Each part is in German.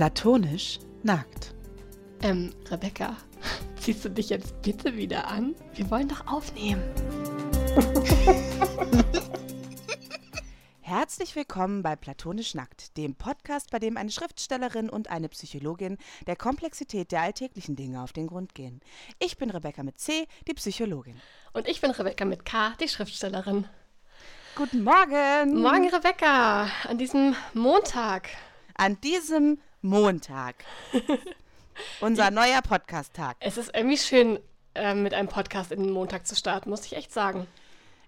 Platonisch nackt. Ähm, Rebecca, ziehst du dich jetzt bitte wieder an? Wir wollen doch aufnehmen. Herzlich willkommen bei Platonisch Nackt, dem Podcast, bei dem eine Schriftstellerin und eine Psychologin der Komplexität der alltäglichen Dinge auf den Grund gehen. Ich bin Rebecca mit C, die Psychologin. Und ich bin Rebecca mit K, die Schriftstellerin. Guten Morgen! Morgen, Rebecca, an diesem Montag. An diesem Montag. Unser neuer Podcast-Tag. Es ist irgendwie schön, äh, mit einem Podcast in den Montag zu starten, muss ich echt sagen.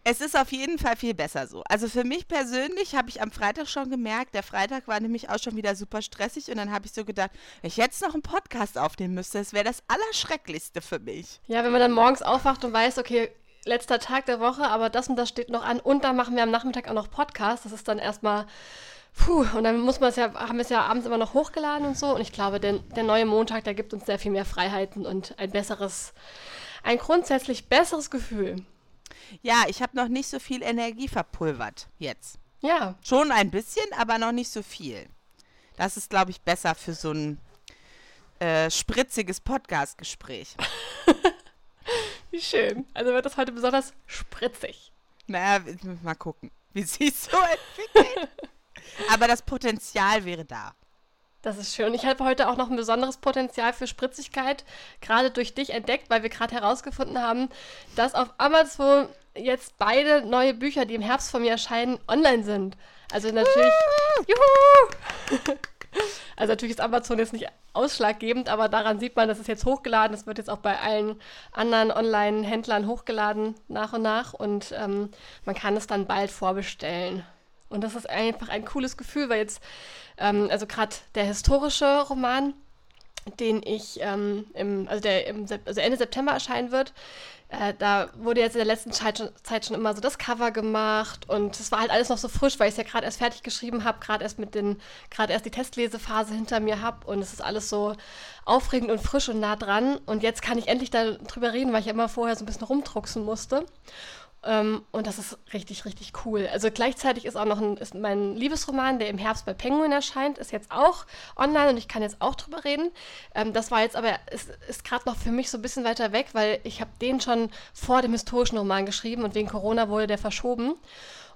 Es ist auf jeden Fall viel besser so. Also für mich persönlich habe ich am Freitag schon gemerkt, der Freitag war nämlich auch schon wieder super stressig und dann habe ich so gedacht, wenn ich jetzt noch einen Podcast aufnehmen müsste, das wäre das Allerschrecklichste für mich. Ja, wenn man dann morgens aufwacht und weiß, okay, letzter Tag der Woche, aber das und das steht noch an und dann machen wir am Nachmittag auch noch Podcast. Das ist dann erstmal, puh, und dann muss man es ja, haben wir es ja abends immer noch hochgeladen und so. Und ich glaube, der, der neue Montag, der gibt uns sehr viel mehr Freiheiten und ein besseres, ein grundsätzlich besseres Gefühl. Ja, ich habe noch nicht so viel Energie verpulvert jetzt. Ja. Schon ein bisschen, aber noch nicht so viel. Das ist, glaube ich, besser für so ein äh, spritziges Podcast-Gespräch. Wie schön. Also wird das heute besonders spritzig. Naja, mal gucken, wie sich so entwickelt. aber das Potenzial wäre da. Das ist schön. Ich habe heute auch noch ein besonderes Potenzial für Spritzigkeit, gerade durch dich entdeckt, weil wir gerade herausgefunden haben, dass auf Amazon jetzt beide neue Bücher, die im Herbst von mir erscheinen, online sind. Also natürlich. Juhu! Also natürlich ist Amazon jetzt nicht ausschlaggebend, aber daran sieht man, dass es jetzt hochgeladen. Es wird jetzt auch bei allen anderen Online-Händlern hochgeladen nach und nach und ähm, man kann es dann bald vorbestellen. Und das ist einfach ein cooles Gefühl, weil jetzt, ähm, also gerade der historische Roman, den ich ähm, im, also der im, also Ende September erscheinen wird, äh, da wurde jetzt in der letzten Zeit schon, Zeit schon, immer so das Cover gemacht und es war halt alles noch so frisch, weil ich es ja gerade erst fertig geschrieben habe, gerade erst mit den, gerade erst die Testlesephase hinter mir habe und es ist alles so aufregend und frisch und nah dran und jetzt kann ich endlich darüber reden, weil ich ja immer vorher so ein bisschen rumdrucksen musste. Ähm, und das ist richtig, richtig cool. Also gleichzeitig ist auch noch ein, ist mein Liebesroman, der im Herbst bei Penguin erscheint, ist jetzt auch online und ich kann jetzt auch drüber reden. Ähm, das war jetzt aber, ist, ist gerade noch für mich so ein bisschen weiter weg, weil ich habe den schon vor dem historischen Roman geschrieben und wegen Corona wurde der verschoben.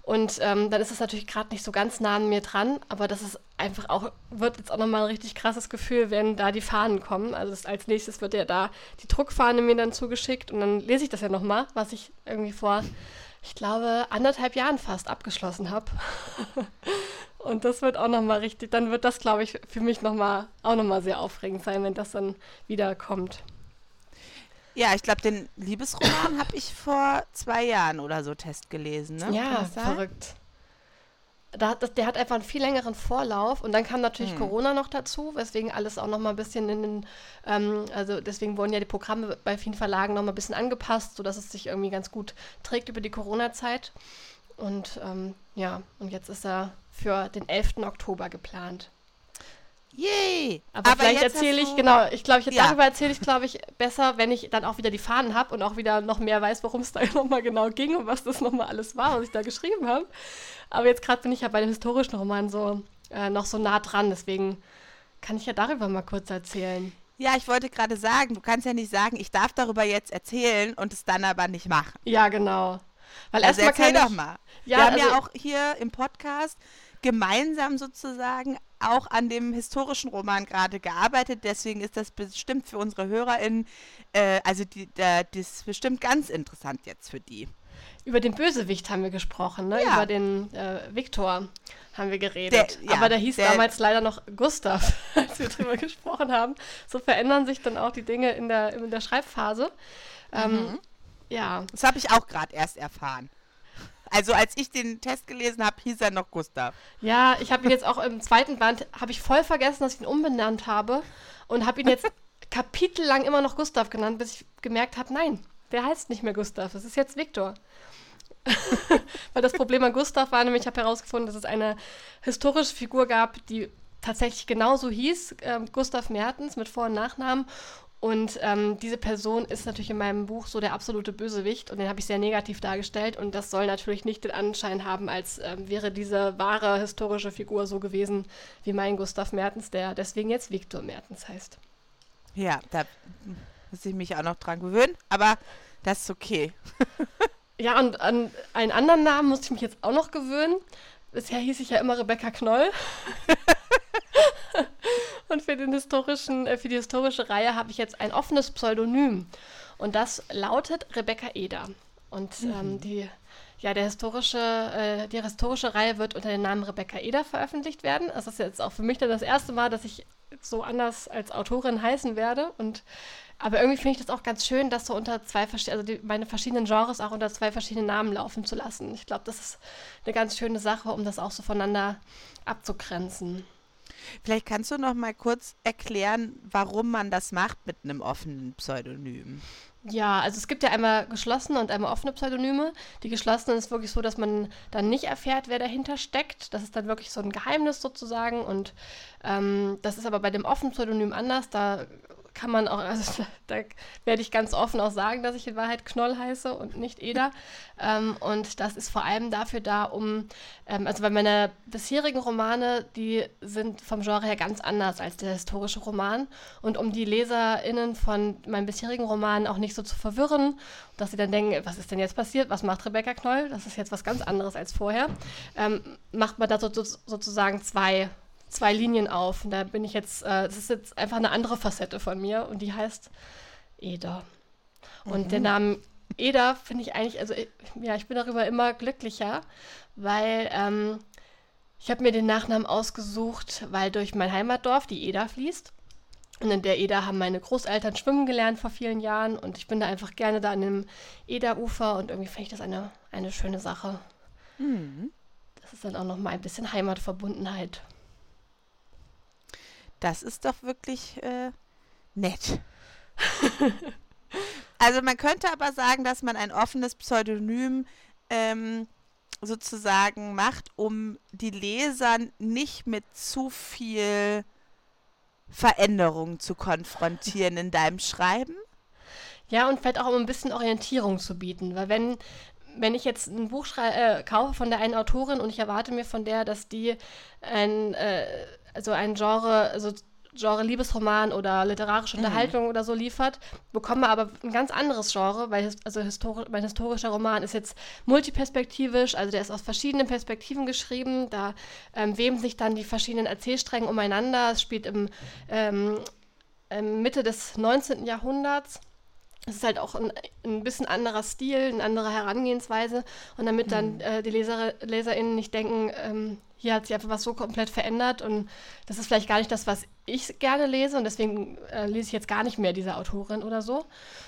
Und ähm, dann ist es natürlich gerade nicht so ganz nah an mir dran, aber das ist einfach auch, wird jetzt auch nochmal ein richtig krasses Gefühl, wenn da die Fahnen kommen. Also das, als nächstes wird ja da die Druckfahne mir dann zugeschickt und dann lese ich das ja nochmal, was ich irgendwie vor, ich glaube, anderthalb Jahren fast abgeschlossen habe. und das wird auch nochmal richtig, dann wird das, glaube ich, für mich nochmal, auch nochmal sehr aufregend sein, wenn das dann wieder kommt. Ja, ich glaube, den Liebesroman habe ich vor zwei Jahren oder so Test gelesen. Ne? Ja, verrückt. Da, das, der hat einfach einen viel längeren Vorlauf und dann kam natürlich hm. Corona noch dazu, weswegen alles auch noch mal ein bisschen in den, ähm, also deswegen wurden ja die Programme bei vielen Verlagen noch mal ein bisschen angepasst, sodass es sich irgendwie ganz gut trägt über die Corona-Zeit. Und ähm, ja, und jetzt ist er für den 11. Oktober geplant. Yay! Aber, Aber vielleicht erzähle ich, genau, ich glaube, ja. darüber erzähle ich, glaube ich, besser, wenn ich dann auch wieder die Fahnen habe und auch wieder noch mehr weiß, worum es da nochmal genau ging und was das nochmal alles war, was ich da geschrieben habe. Aber jetzt gerade bin ich ja bei dem historischen Roman so äh, noch so nah dran, deswegen kann ich ja darüber mal kurz erzählen. Ja, ich wollte gerade sagen, du kannst ja nicht sagen, ich darf darüber jetzt erzählen und es dann aber nicht machen. Ja, genau. Weil also erzähl doch mal. Ja, Wir haben also, ja auch hier im Podcast gemeinsam sozusagen auch an dem historischen Roman gerade gearbeitet. Deswegen ist das bestimmt für unsere HörerInnen, äh, also die, der, das ist bestimmt ganz interessant jetzt für die. Über den Bösewicht haben wir gesprochen, ne? Ja. über den äh, Viktor haben wir geredet. Der, ja, Aber der hieß der, damals leider noch Gustav, als wir drüber gesprochen haben. So verändern sich dann auch die Dinge in der, in der Schreibphase. Ähm, mhm. ja. Das habe ich auch gerade erst erfahren. Also als ich den Test gelesen habe, hieß er noch Gustav. Ja, ich habe ihn jetzt auch im zweiten Band, habe ich voll vergessen, dass ich ihn umbenannt habe und habe ihn jetzt kapitellang immer noch Gustav genannt, bis ich gemerkt habe, nein, der heißt nicht mehr Gustav, es ist jetzt Viktor. Weil das Problem an Gustav war nämlich, ich habe herausgefunden, dass es eine historische Figur gab, die tatsächlich genauso hieß, äh, Gustav Mertens mit Vor- und Nachnamen Und ähm, diese Person ist natürlich in meinem Buch so der absolute Bösewicht und den habe ich sehr negativ dargestellt. Und das soll natürlich nicht den Anschein haben, als ähm, wäre diese wahre historische Figur so gewesen wie mein Gustav Mertens, der deswegen jetzt Viktor Mertens heißt. Ja, da muss ich mich auch noch dran gewöhnen, aber das ist okay. ja, und an einen anderen Namen musste ich mich jetzt auch noch gewöhnen. Bisher hieß ich ja immer Rebecca Knoll. und für, den historischen, äh, für die historische Reihe habe ich jetzt ein offenes Pseudonym. Und das lautet Rebecca Eder. Und mhm. ähm, die, ja, der historische, äh, die historische Reihe wird unter dem Namen Rebecca Eder veröffentlicht werden. Das ist jetzt auch für mich dann das erste Mal, dass ich so anders als Autorin heißen werde. Und aber irgendwie finde ich das auch ganz schön, das so unter zwei also die, meine verschiedenen Genres auch unter zwei verschiedenen Namen laufen zu lassen. Ich glaube, das ist eine ganz schöne Sache, um das auch so voneinander abzugrenzen. Vielleicht kannst du noch mal kurz erklären, warum man das macht mit einem offenen Pseudonym. Ja, also es gibt ja einmal geschlossene und einmal offene Pseudonyme. Die geschlossenen ist wirklich so, dass man dann nicht erfährt, wer dahinter steckt. Das ist dann wirklich so ein Geheimnis sozusagen. Und ähm, das ist aber bei dem offenen Pseudonym anders. Da kann man auch, also da werde ich ganz offen auch sagen, dass ich in Wahrheit Knoll heiße und nicht Eder. Ähm, und das ist vor allem dafür da, um, ähm, also weil meine bisherigen Romane, die sind vom Genre her ganz anders als der historische Roman. Und um die LeserInnen von meinen bisherigen Romanen auch nicht so zu verwirren, dass sie dann denken, was ist denn jetzt passiert? Was macht Rebecca Knoll? Das ist jetzt was ganz anderes als vorher. Ähm, macht man da so, so, sozusagen zwei zwei Linien auf. Und da bin ich jetzt, äh, das ist jetzt einfach eine andere Facette von mir und die heißt Eda. Und mhm. der Name Eda finde ich eigentlich, also ja, ich bin darüber immer glücklicher, weil ähm, ich habe mir den Nachnamen ausgesucht, weil durch mein Heimatdorf die Eder fließt. Und in der Eder haben meine Großeltern schwimmen gelernt vor vielen Jahren und ich bin da einfach gerne da an dem Eder-Ufer und irgendwie finde ich das eine, eine schöne Sache. Mhm. Das ist dann auch noch mal ein bisschen Heimatverbundenheit. Das ist doch wirklich äh, nett. also man könnte aber sagen, dass man ein offenes Pseudonym ähm, sozusagen macht, um die Leser nicht mit zu viel Veränderung zu konfrontieren in deinem Schreiben. Ja, und vielleicht auch um ein bisschen Orientierung zu bieten, weil wenn wenn ich jetzt ein Buch äh, kaufe von der einen Autorin und ich erwarte mir von der, dass die ein äh, also ein Genre, also Genre Liebesroman oder literarische mhm. Unterhaltung mhm. oder so liefert, bekomme aber ein ganz anderes Genre, weil also histori mein historischer Roman ist jetzt multiperspektivisch, also der ist aus verschiedenen Perspektiven geschrieben, da ähm, weben sich dann die verschiedenen Erzählstränge umeinander, es spielt im ähm, Mitte des 19. Jahrhunderts es ist halt auch ein, ein bisschen anderer Stil, eine andere Herangehensweise. Und damit dann mhm. äh, die Leser, LeserInnen nicht denken, ähm, hier hat sich einfach was so komplett verändert und das ist vielleicht gar nicht das, was ich gerne lese und deswegen äh, lese ich jetzt gar nicht mehr diese Autorin oder so.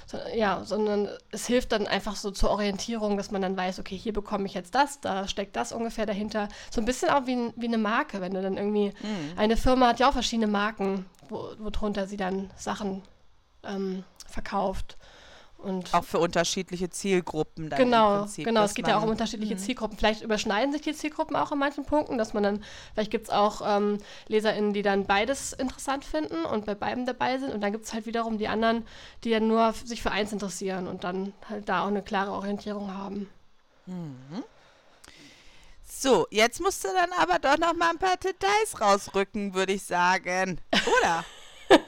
so. Ja, sondern es hilft dann einfach so zur Orientierung, dass man dann weiß, okay, hier bekomme ich jetzt das, da steckt das ungefähr dahinter. So ein bisschen auch wie, wie eine Marke, wenn du dann irgendwie, mhm. eine Firma hat ja auch verschiedene Marken, wo, worunter sie dann Sachen ähm, verkauft. Und auch für unterschiedliche Zielgruppen. Dann genau, Prinzip, genau. Es geht ja auch um unterschiedliche mh. Zielgruppen. Vielleicht überschneiden sich die Zielgruppen auch in manchen Punkten, dass man dann, vielleicht gibt es auch ähm, LeserInnen, die dann beides interessant finden und bei beiden dabei sind. Und dann gibt es halt wiederum die anderen, die dann nur sich für eins interessieren und dann halt da auch eine klare Orientierung haben. Mhm. So, jetzt musst du dann aber doch noch mal ein paar Details rausrücken, würde ich sagen. Oder?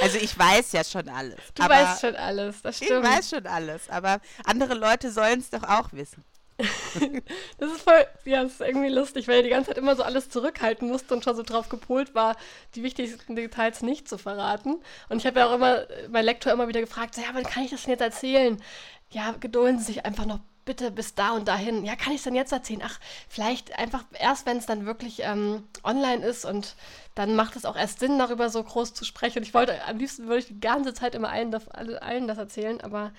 Also ich weiß ja schon alles. Du weißt schon alles, das stimmt. Ich weiß schon alles, aber andere Leute sollen es doch auch wissen. das ist voll, ja, das ist irgendwie lustig, weil er die ganze Zeit immer so alles zurückhalten musste und schon so drauf gepolt war, die wichtigsten Details nicht zu verraten. Und ich habe ja auch immer, mein Lektor immer wieder gefragt, ja, wann kann ich das denn jetzt erzählen? Ja, gedulden Sie sich einfach noch bitte bis da und dahin. Ja, kann ich es denn jetzt erzählen? Ach, vielleicht einfach erst, wenn es dann wirklich ähm, online ist und dann macht es auch erst Sinn, darüber so groß zu sprechen. Und ich wollte, am liebsten würde ich die ganze Zeit immer allen, allen das erzählen, aber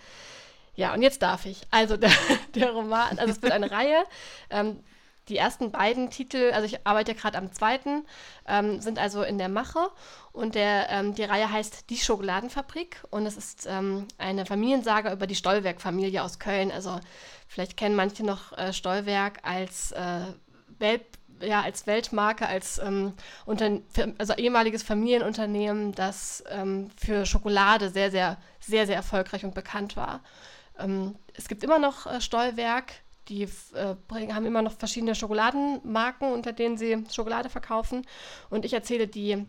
ja, und jetzt darf ich. Also der, der Roman, also es wird eine Reihe. Ähm, die ersten beiden Titel, also ich arbeite gerade am zweiten, ähm, sind also in der Mache. Und der, ähm, die Reihe heißt Die Schokoladenfabrik. Und es ist ähm, eine Familiensage über die Stollwerk-Familie aus Köln. Also vielleicht kennen manche noch äh, Stollwerk als äh, Welt ja, als Weltmarke, als ähm, also ehemaliges Familienunternehmen, das ähm, für Schokolade sehr, sehr, sehr, sehr erfolgreich und bekannt war. Ähm, es gibt immer noch äh, Stollwerk, die äh, haben immer noch verschiedene Schokoladenmarken, unter denen sie Schokolade verkaufen. Und ich erzähle die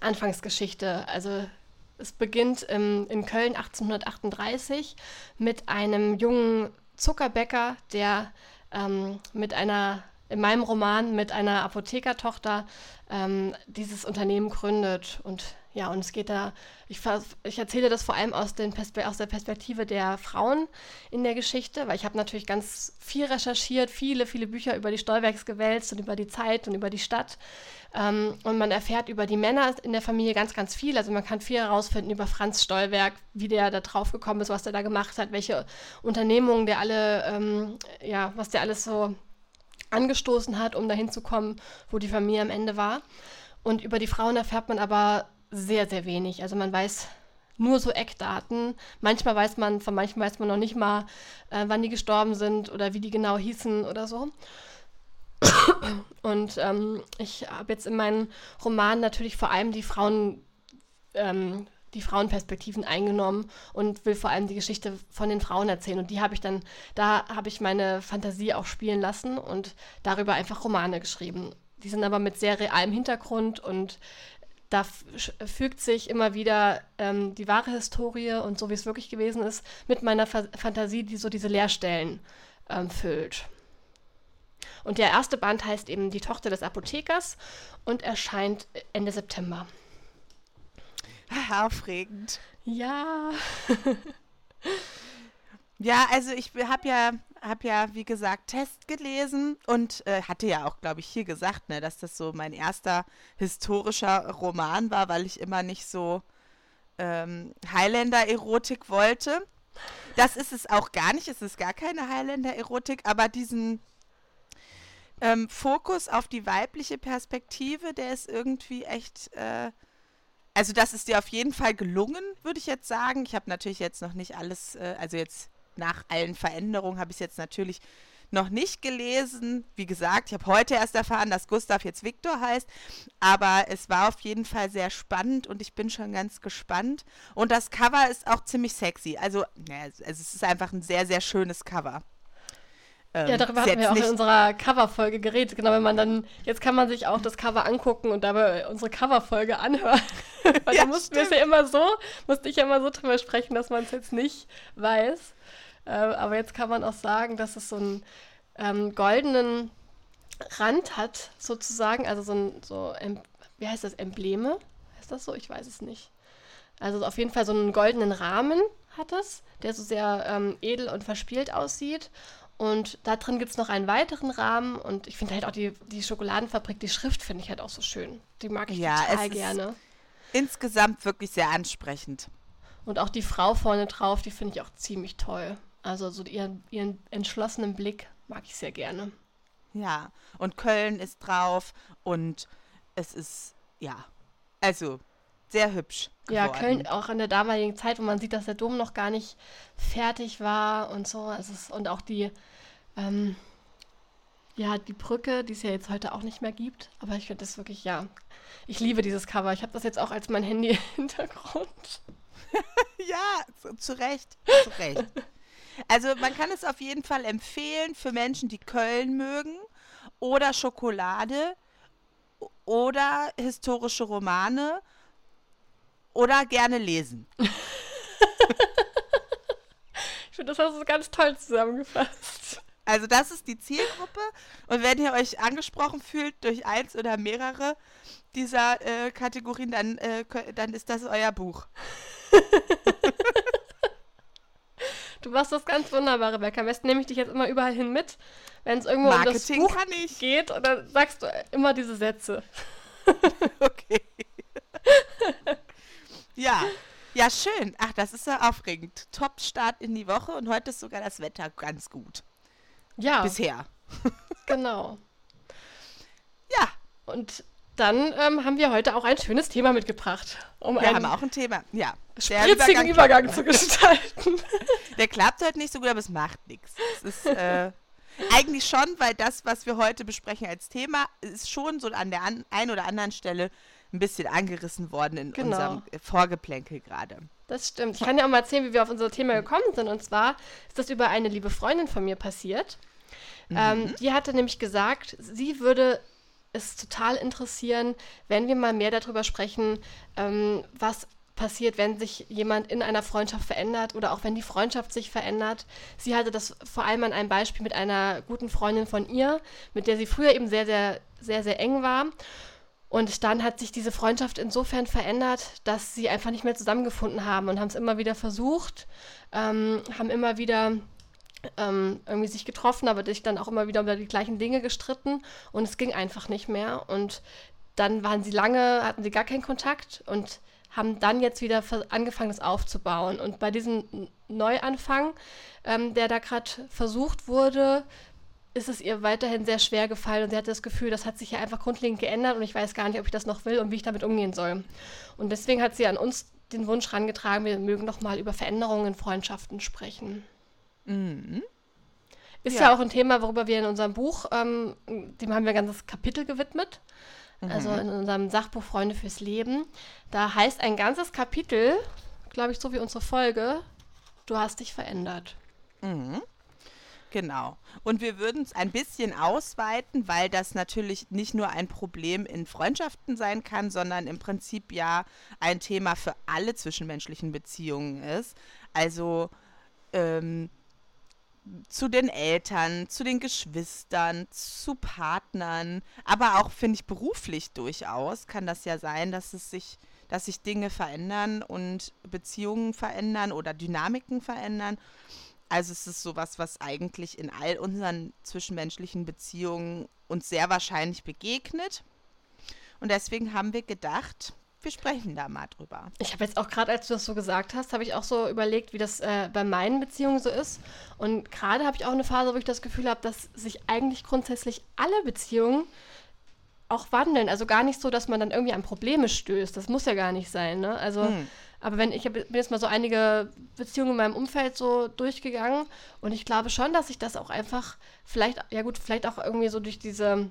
Anfangsgeschichte. Also es beginnt ähm, in Köln 1838 mit einem jungen Zuckerbäcker, der ähm, mit einer in meinem Roman mit einer Apothekertochter ähm, dieses Unternehmen gründet. Und ja, und es geht da, ich, ich erzähle das vor allem aus, aus der Perspektive der Frauen in der Geschichte, weil ich habe natürlich ganz viel recherchiert, viele, viele Bücher über die Stollwerks gewälzt und über die Zeit und über die Stadt. Ähm, und man erfährt über die Männer in der Familie ganz, ganz viel. Also man kann viel herausfinden über Franz Stollwerk, wie der da drauf gekommen ist, was der da gemacht hat, welche Unternehmungen der alle, ähm, ja, was der alles so angestoßen hat, um dahin zu kommen, wo die Familie am Ende war. Und über die Frauen erfährt man aber sehr, sehr wenig. Also man weiß nur so Eckdaten. Manchmal weiß man, von manchen weiß man noch nicht mal, äh, wann die gestorben sind oder wie die genau hießen oder so. Und ähm, ich habe jetzt in meinen Romanen natürlich vor allem die Frauen ähm, die Frauenperspektiven eingenommen und will vor allem die Geschichte von den Frauen erzählen. Und die habe ich dann, da habe ich meine Fantasie auch spielen lassen und darüber einfach Romane geschrieben. Die sind aber mit sehr realem Hintergrund und da fügt sich immer wieder ähm, die wahre Historie und so wie es wirklich gewesen ist, mit meiner Fa Fantasie, die so diese Leerstellen ähm, füllt. Und der erste Band heißt eben Die Tochter des Apothekers und erscheint Ende September. Aufregend. Ja. ja, also ich habe ja, hab ja, wie gesagt, Test gelesen und äh, hatte ja auch, glaube ich, hier gesagt, ne, dass das so mein erster historischer Roman war, weil ich immer nicht so ähm, Highlander-Erotik wollte. Das ist es auch gar nicht, es ist gar keine Highlander-Erotik, aber diesen ähm, Fokus auf die weibliche Perspektive, der ist irgendwie echt äh, also das ist dir auf jeden Fall gelungen, würde ich jetzt sagen. Ich habe natürlich jetzt noch nicht alles, äh, also jetzt nach allen Veränderungen habe ich es jetzt natürlich noch nicht gelesen. Wie gesagt, ich habe heute erst erfahren, dass Gustav jetzt Viktor heißt. Aber es war auf jeden Fall sehr spannend und ich bin schon ganz gespannt. Und das Cover ist auch ziemlich sexy. Also, also es ist einfach ein sehr, sehr schönes Cover. Ähm, ja, darüber hatten wir auch in unserer Cover-Folge geredet. Genau, wenn man dann, jetzt kann man sich auch das Cover angucken und dabei unsere Cover-Folge anhören. Weil ja, da mussten wir es ja immer so, musste ich ja immer so drüber sprechen, dass man es jetzt nicht weiß. Äh, aber jetzt kann man auch sagen, dass es so einen ähm, goldenen Rand hat, sozusagen. Also so ein, so, wie heißt das, Embleme? Heißt das so? Ich weiß es nicht. Also auf jeden Fall so einen goldenen Rahmen hat es, der so sehr ähm, edel und verspielt aussieht. Und da drin gibt es noch einen weiteren Rahmen und ich finde halt auch die, die Schokoladenfabrik, die Schrift finde ich halt auch so schön. Die mag ich ja, total gerne. insgesamt wirklich sehr ansprechend. Und auch die Frau vorne drauf, die finde ich auch ziemlich toll. Also so ihren, ihren entschlossenen Blick mag ich sehr gerne. Ja, und Köln ist drauf und es ist, ja, also sehr hübsch. Geworden. Ja, Köln auch in der damaligen Zeit, wo man sieht, dass der Dom noch gar nicht fertig war und so. Also es, und auch die, ähm, ja, die Brücke, die es ja jetzt heute auch nicht mehr gibt. Aber ich finde das wirklich, ja, ich liebe dieses Cover. Ich habe das jetzt auch als mein Handy-Hintergrund. ja, zu, zu Recht, zu Recht. Also man kann es auf jeden Fall empfehlen für Menschen, die Köln mögen oder Schokolade oder historische Romane oder gerne lesen. ich finde, das hast du ganz toll zusammengefasst. Also das ist die Zielgruppe und wenn ihr euch angesprochen fühlt durch eins oder mehrere dieser äh, Kategorien, dann, äh, dann ist das euer Buch. du machst das ganz wunderbar, Rebecca. Am besten nehme ich dich jetzt immer überall hin mit, wenn es irgendwo Marketing um das Buch geht und dann sagst du immer diese Sätze. okay. Ja. Ja, schön. Ach, das ist ja aufregend. Top-Start in die Woche und heute ist sogar das Wetter ganz gut. Ja. Bisher. genau. Ja. Und dann ähm, haben wir heute auch ein schönes Thema mitgebracht. Um wir haben auch ein Thema, ja. Spritzigen Übergang, Übergang zu gestalten. Der klappt heute nicht so gut, aber es macht nichts. Es ist, äh, Eigentlich schon, weil das, was wir heute besprechen als Thema, ist schon so an der an, einen oder anderen Stelle ein bisschen angerissen worden in genau. unserem Vorgeplänkel gerade. Das stimmt. Ich kann ja auch mal erzählen, wie wir auf unser Thema gekommen sind. Und zwar ist das über eine liebe Freundin von mir passiert. Mhm. Ähm, die hatte nämlich gesagt, sie würde es total interessieren, wenn wir mal mehr darüber sprechen, ähm, was passiert, wenn sich jemand in einer Freundschaft verändert oder auch wenn die Freundschaft sich verändert. Sie hatte das vor allem an einem Beispiel mit einer guten Freundin von ihr, mit der sie früher eben sehr, sehr, sehr, sehr eng war. Und dann hat sich diese Freundschaft insofern verändert, dass sie einfach nicht mehr zusammengefunden haben und haben es immer wieder versucht, ähm, haben immer wieder ähm, irgendwie sich getroffen, aber sich dann auch immer wieder über die gleichen Dinge gestritten und es ging einfach nicht mehr. Und dann waren sie lange, hatten sie gar keinen Kontakt und haben dann jetzt wieder angefangen, das aufzubauen. Und bei diesem Neuanfang, ähm, der da gerade versucht wurde, ist es ihr weiterhin sehr schwer gefallen und sie hatte das Gefühl, das hat sich ja einfach grundlegend geändert und ich weiß gar nicht, ob ich das noch will und wie ich damit umgehen soll. Und deswegen hat sie an uns den Wunsch herangetragen, wir mögen noch mal über Veränderungen in Freundschaften sprechen. Mhm. Ist ja. ja. auch ein Thema, worüber wir in unserem Buch, ähm, dem haben wir ein ganzes Kapitel gewidmet. Also mhm. Also in unserem Sachbuch Freunde fürs Leben. Da heißt ein ganzes Kapitel, glaube ich, so wie unsere Folge, du hast dich verändert. Mhm. Genau. Und wir würden es ein bisschen ausweiten, weil das natürlich nicht nur ein Problem in Freundschaften sein kann, sondern im Prinzip ja ein Thema für alle zwischenmenschlichen Beziehungen ist. Also ähm, zu den Eltern, zu den Geschwistern, zu Partnern, aber auch, finde ich, beruflich durchaus kann das ja sein, dass es sich, dass sich Dinge verändern und Beziehungen verändern oder Dynamiken verändern. Also es ist sowas, was eigentlich in all unseren zwischenmenschlichen Beziehungen uns sehr wahrscheinlich begegnet. Und deswegen haben wir gedacht, wir sprechen da mal drüber. Ich habe jetzt auch gerade, als du das so gesagt hast, habe ich auch so überlegt, wie das äh, bei meinen Beziehungen so ist. Und gerade habe ich auch eine Phase, wo ich das Gefühl habe, dass sich eigentlich grundsätzlich alle Beziehungen auch wandeln. Also gar nicht so, dass man dann irgendwie an Probleme stößt. Das muss ja gar nicht sein. Ne? Also, hm. Aber wenn ich bin jetzt mal so einige Beziehungen in meinem Umfeld so durchgegangen und ich glaube schon, dass ich das auch einfach vielleicht, ja gut, vielleicht auch irgendwie so durch diese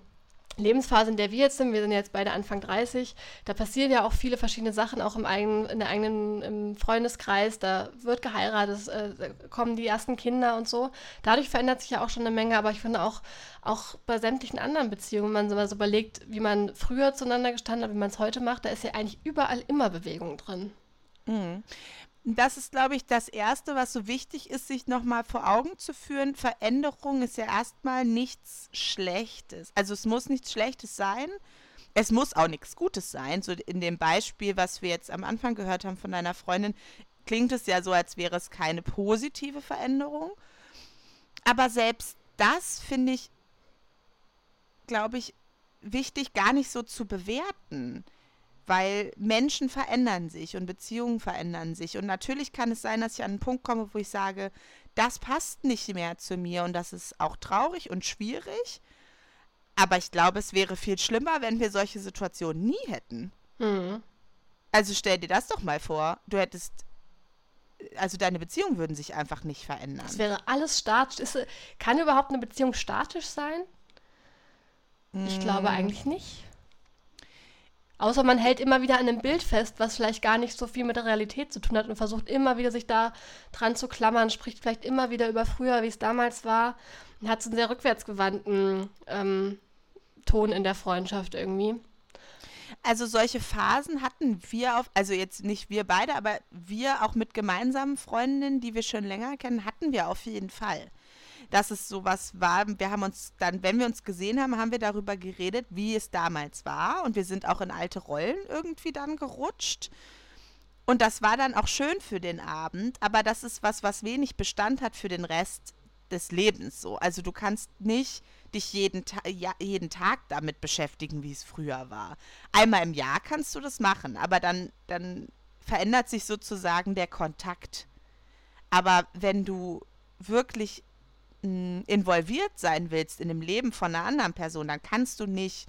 Lebensphase, in der wir jetzt sind, wir sind jetzt beide Anfang 30, da passieren ja auch viele verschiedene Sachen, auch im eigenen, in der eigenen im Freundeskreis, da wird geheiratet, äh, kommen die ersten Kinder und so. Dadurch verändert sich ja auch schon eine Menge, aber ich finde auch, auch bei sämtlichen anderen Beziehungen, wenn man so überlegt, wie man früher zueinander gestanden hat, wie man es heute macht, da ist ja eigentlich überall immer Bewegung drin. Mhm das ist, glaube ich, das Erste, was so wichtig ist, sich nochmal vor Augen zu führen. Veränderung ist ja erstmal nichts Schlechtes. Also es muss nichts Schlechtes sein. Es muss auch nichts Gutes sein. So in dem Beispiel, was wir jetzt am Anfang gehört haben von deiner Freundin, klingt es ja so, als wäre es keine positive Veränderung. Aber selbst das finde ich, glaube ich, wichtig, gar nicht so zu bewerten weil Menschen verändern sich und Beziehungen verändern sich. Und natürlich kann es sein, dass ich an einen Punkt komme, wo ich sage, das passt nicht mehr zu mir und das ist auch traurig und schwierig. Aber ich glaube, es wäre viel schlimmer, wenn wir solche Situationen nie hätten. Mhm. Also stell dir das doch mal vor. Du hättest, also deine Beziehungen würden sich einfach nicht verändern. Das wäre alles statisch. Ist, kann überhaupt eine Beziehung statisch sein? Ich glaube hm. eigentlich nicht. Außer man hält immer wieder an einem Bild fest, was vielleicht gar nicht so viel mit der Realität zu tun hat und versucht immer wieder sich da dran zu klammern, spricht vielleicht immer wieder über früher, wie es damals war und hat so einen sehr rückwärtsgewandten ähm, Ton in der Freundschaft irgendwie. Also solche Phasen hatten wir auf, also jetzt nicht wir beide, aber wir auch mit gemeinsamen Freundinnen, die wir schon länger kennen, hatten wir auf jeden Fall dass es sowas war. Wir haben uns dann, wenn wir uns gesehen haben, haben wir darüber geredet, wie es damals war. Und wir sind auch in alte Rollen irgendwie dann gerutscht. Und das war dann auch schön für den Abend, aber das ist was, was wenig Bestand hat für den Rest des Lebens so. Also du kannst nicht dich jeden, Ta ja, jeden Tag damit beschäftigen, wie es früher war. Einmal im Jahr kannst du das machen, aber dann, dann verändert sich sozusagen der Kontakt. Aber wenn du wirklich involviert sein willst in dem Leben von einer anderen Person, dann kannst du nicht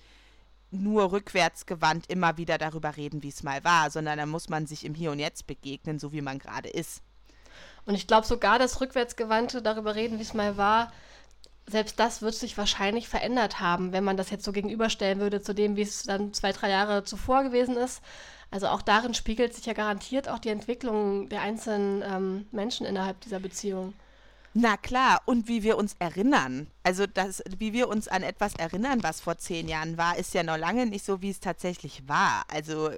nur rückwärtsgewandt immer wieder darüber reden, wie es mal war, sondern dann muss man sich im Hier und Jetzt begegnen, so wie man gerade ist. Und ich glaube sogar, das rückwärtsgewandte darüber reden, wie es mal war, selbst das wird sich wahrscheinlich verändert haben, wenn man das jetzt so gegenüberstellen würde zu dem, wie es dann zwei, drei Jahre zuvor gewesen ist. Also auch darin spiegelt sich ja garantiert auch die Entwicklung der einzelnen ähm, Menschen innerhalb dieser Beziehung. Na klar, und wie wir uns erinnern. Also das, wie wir uns an etwas erinnern, was vor zehn Jahren war, ist ja noch lange nicht so, wie es tatsächlich war. Also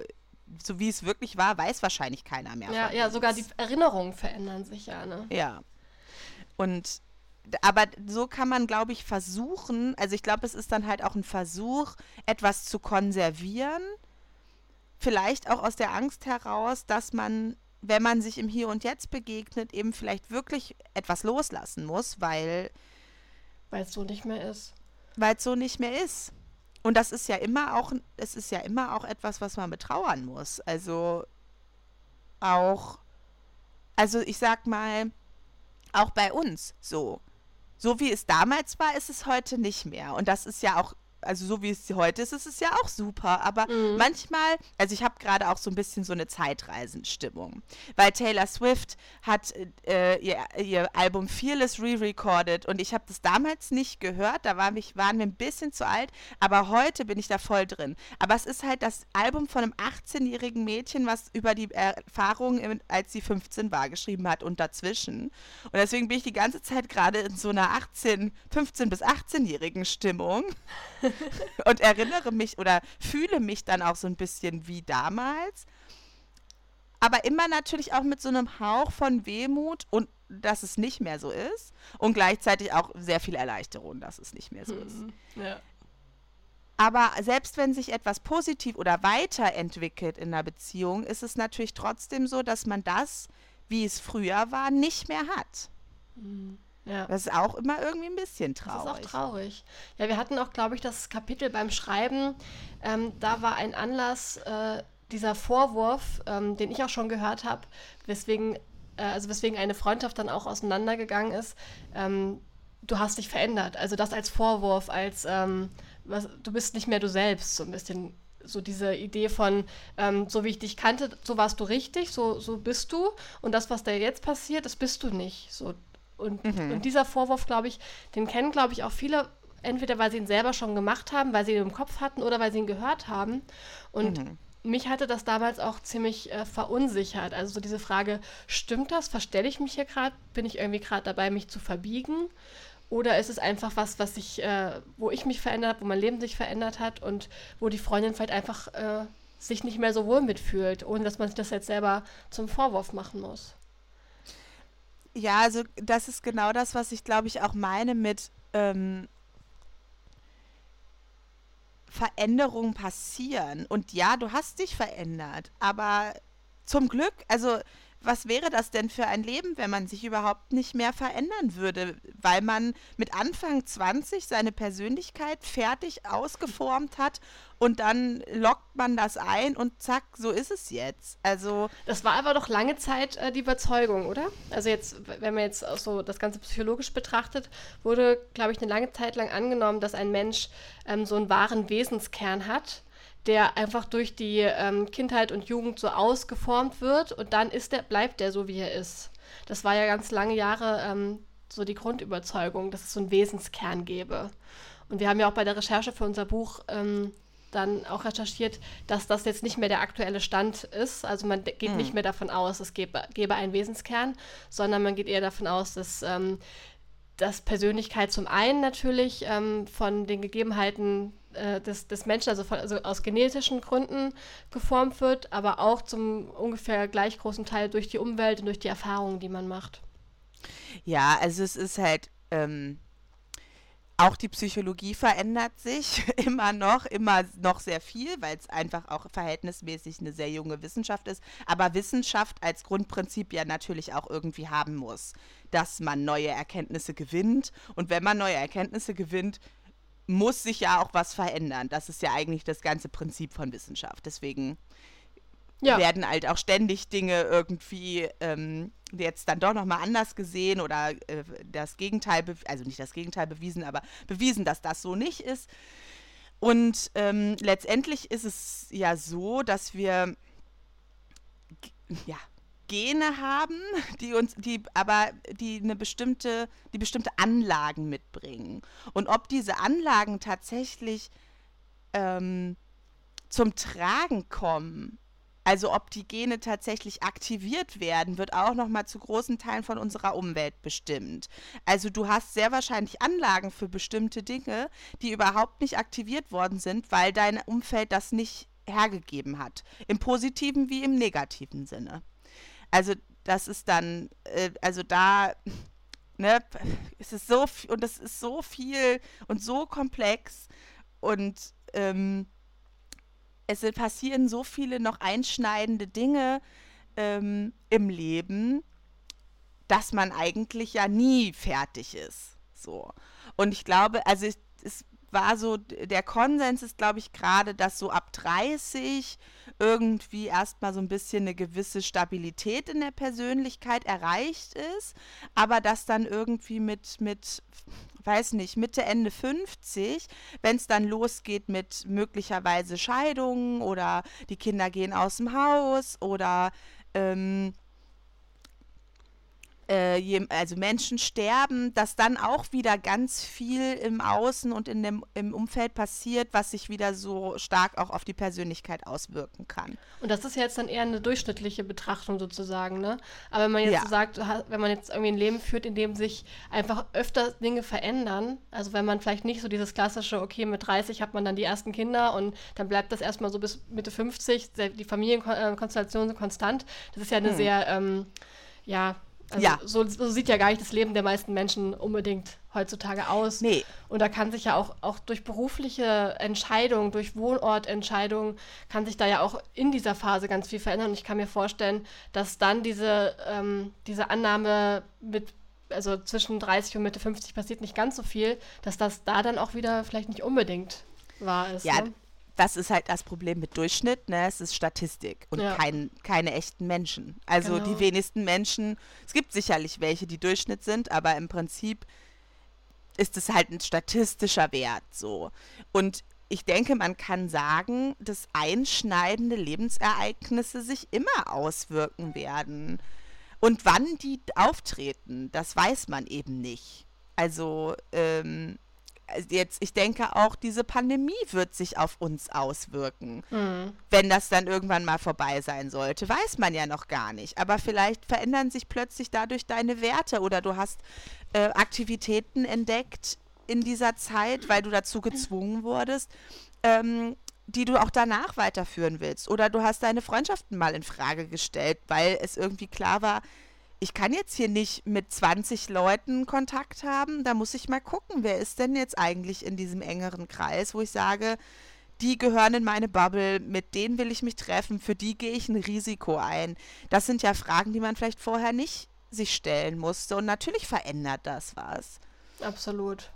so wie es wirklich war, weiß wahrscheinlich keiner mehr. Ja, ja, sogar die Erinnerungen verändern sich ja, ne? Ja. Und aber so kann man, glaube ich, versuchen, also ich glaube, es ist dann halt auch ein Versuch, etwas zu konservieren. Vielleicht auch aus der Angst heraus, dass man wenn man sich im Hier und Jetzt begegnet, eben vielleicht wirklich etwas loslassen muss, weil. Weil es so nicht mehr ist. Weil es so nicht mehr ist. Und das ist ja immer auch, es ist ja immer auch etwas, was man betrauern muss. Also auch, also ich sag mal, auch bei uns so. So wie es damals war, ist es heute nicht mehr. Und das ist ja auch also so wie es heute ist, ist es ja auch super. Aber mhm. manchmal, also ich habe gerade auch so ein bisschen so eine Zeitreisenstimmung. Weil Taylor Swift hat äh, ihr, ihr, Album Fearless re-recorded und ich habe das damals nicht gehört. Da war mich, waren wir ein bisschen zu alt. Aber heute bin ich da voll drin. Aber es ist halt das Album von einem 18-jährigen Mädchen, was über die Erfahrungen, als sie 15 war, geschrieben hat und dazwischen. Und deswegen bin ich die ganze Zeit gerade in so einer 18, 15 bis 18-jährigen Stimmung. und erinnere mich oder fühle mich dann auch so ein bisschen wie damals. Aber immer natürlich auch mit so einem Hauch von Wehmut und dass es nicht mehr so ist. Und gleichzeitig auch sehr viel Erleichterung, dass es nicht mehr so ist. Mhm. Ja. Aber selbst wenn sich etwas positiv oder weiterentwickelt in einer Beziehung, ist es natürlich trotzdem so, dass man das, wie es früher war, nicht mehr hat. Mhm. Ja. Das ist auch immer irgendwie ein bisschen traurig. Das ist auch traurig. Ja, wir hatten auch, glaube ich, das Kapitel beim Schreiben. Ähm, da war ein Anlass, äh, dieser Vorwurf, ähm, den ich auch schon gehört habe, weswegen, äh, also weswegen eine Freundschaft dann auch auseinandergegangen ist. Ähm, du hast dich verändert. Also das als Vorwurf, als ähm, was, du bist nicht mehr du selbst, so ein bisschen so diese Idee von, ähm, so wie ich dich kannte, so warst du richtig, so, so bist du. Und das, was da jetzt passiert, das bist du nicht. So, und, mhm. und dieser Vorwurf, glaube ich, den kennen, glaube ich, auch viele, entweder weil sie ihn selber schon gemacht haben, weil sie ihn im Kopf hatten oder weil sie ihn gehört haben. Und mhm. mich hatte das damals auch ziemlich äh, verunsichert. Also so diese Frage, stimmt das? Verstelle ich mich hier gerade? Bin ich irgendwie gerade dabei, mich zu verbiegen? Oder ist es einfach was, was ich, äh, wo ich mich verändert habe, wo mein Leben sich verändert hat und wo die Freundin vielleicht einfach äh, sich nicht mehr so wohl mitfühlt, ohne dass man sich das jetzt selber zum Vorwurf machen muss? Ja, also das ist genau das, was ich glaube ich auch meine mit ähm, Veränderungen passieren. Und ja, du hast dich verändert, aber zum Glück, also was wäre das denn für ein Leben, wenn man sich überhaupt nicht mehr verändern würde, weil man mit Anfang 20 seine Persönlichkeit fertig ausgeformt hat und dann lockt man das ein und zack, so ist es jetzt. Also das war aber doch lange Zeit äh, die Überzeugung, oder? Also jetzt, wenn man jetzt auch so das Ganze psychologisch betrachtet, wurde, glaube ich, eine lange Zeit lang angenommen, dass ein Mensch ähm, so einen wahren Wesenskern hat der einfach durch die ähm, Kindheit und Jugend so ausgeformt wird und dann ist der, bleibt der so, wie er ist. Das war ja ganz lange Jahre ähm, so die Grundüberzeugung, dass es so einen Wesenskern gäbe. Und wir haben ja auch bei der Recherche für unser Buch ähm, dann auch recherchiert, dass das jetzt nicht mehr der aktuelle Stand ist. Also man geht mhm. nicht mehr davon aus, es gäbe, gäbe einen Wesenskern, sondern man geht eher davon aus, dass ähm, dass Persönlichkeit zum einen natürlich ähm, von den Gegebenheiten äh, des, des Menschen, also, von, also aus genetischen Gründen geformt wird, aber auch zum ungefähr gleich großen Teil durch die Umwelt und durch die Erfahrungen, die man macht. Ja, also es ist halt, ähm, auch die Psychologie verändert sich immer noch, immer noch sehr viel, weil es einfach auch verhältnismäßig eine sehr junge Wissenschaft ist. Aber Wissenschaft als Grundprinzip ja natürlich auch irgendwie haben muss, dass man neue Erkenntnisse gewinnt. Und wenn man neue Erkenntnisse gewinnt, muss sich ja auch was verändern. Das ist ja eigentlich das ganze Prinzip von Wissenschaft. Deswegen ja. werden halt auch ständig Dinge irgendwie ähm, jetzt dann doch nochmal anders gesehen oder äh, das Gegenteil, also nicht das Gegenteil bewiesen, aber bewiesen, dass das so nicht ist. Und ähm, letztendlich ist es ja so, dass wir ja Gene haben, die uns, die aber die eine bestimmte, die bestimmte Anlagen mitbringen. Und ob diese Anlagen tatsächlich ähm, zum Tragen kommen, also ob die Gene tatsächlich aktiviert werden, wird auch noch mal zu großen Teilen von unserer Umwelt bestimmt. Also du hast sehr wahrscheinlich Anlagen für bestimmte Dinge, die überhaupt nicht aktiviert worden sind, weil dein Umfeld das nicht hergegeben hat. Im positiven wie im negativen Sinne. Also das ist dann, äh, also da, ne, es ist so und das ist so viel und so komplex und ähm, es passieren so viele noch einschneidende Dinge ähm, im Leben, dass man eigentlich ja nie fertig ist. So. Und ich glaube, also es, es war so, der Konsens ist, glaube ich, gerade, dass so ab 30 irgendwie erstmal so ein bisschen eine gewisse Stabilität in der Persönlichkeit erreicht ist, aber dass dann irgendwie mit, mit weiß nicht, Mitte, Ende 50, wenn es dann losgeht mit möglicherweise Scheidungen oder die Kinder gehen aus dem Haus oder ähm, äh, also Menschen sterben, dass dann auch wieder ganz viel im Außen und in dem, im Umfeld passiert, was sich wieder so stark auch auf die Persönlichkeit auswirken kann. Und das ist jetzt dann eher eine durchschnittliche Betrachtung sozusagen, ne? Aber wenn man jetzt ja. so sagt, wenn man jetzt irgendwie ein Leben führt, in dem sich einfach öfter Dinge verändern, also wenn man vielleicht nicht so dieses klassische, okay, mit 30 hat man dann die ersten Kinder und dann bleibt das erstmal so bis Mitte 50, die Familienkonstellation so konstant, das ist ja eine hm. sehr, ähm, ja, also ja. So, so, sieht ja gar nicht das Leben der meisten Menschen unbedingt heutzutage aus. Nee. Und da kann sich ja auch, auch durch berufliche Entscheidungen, durch Wohnortentscheidungen, kann sich da ja auch in dieser Phase ganz viel verändern. Und ich kann mir vorstellen, dass dann diese, ähm, diese Annahme mit, also zwischen 30 und Mitte 50 passiert nicht ganz so viel, dass das da dann auch wieder vielleicht nicht unbedingt wahr ist. Ja, ne? Das ist halt das Problem mit Durchschnitt, ne? Es ist Statistik und ja. kein, keine echten Menschen. Also genau. die wenigsten Menschen, es gibt sicherlich welche, die Durchschnitt sind, aber im Prinzip ist es halt ein statistischer Wert so. Und ich denke, man kann sagen, dass einschneidende Lebensereignisse sich immer auswirken werden. Und wann die auftreten, das weiß man eben nicht. Also, ähm, jetzt, ich denke auch, diese Pandemie wird sich auf uns auswirken. Mhm. Wenn das dann irgendwann mal vorbei sein sollte, weiß man ja noch gar nicht. Aber vielleicht verändern sich plötzlich dadurch deine Werte oder du hast äh, Aktivitäten entdeckt in dieser Zeit, weil du dazu gezwungen wurdest, ähm, die du auch danach weiterführen willst. Oder du hast deine Freundschaften mal in Frage gestellt, weil es irgendwie klar war, ich kann jetzt hier nicht mit 20 Leuten Kontakt haben. Da muss ich mal gucken, wer ist denn jetzt eigentlich in diesem engeren Kreis, wo ich sage, die gehören in meine Bubble, mit denen will ich mich treffen, für die gehe ich ein Risiko ein. Das sind ja Fragen, die man vielleicht vorher nicht sich stellen musste. Und natürlich verändert das was. Absolut.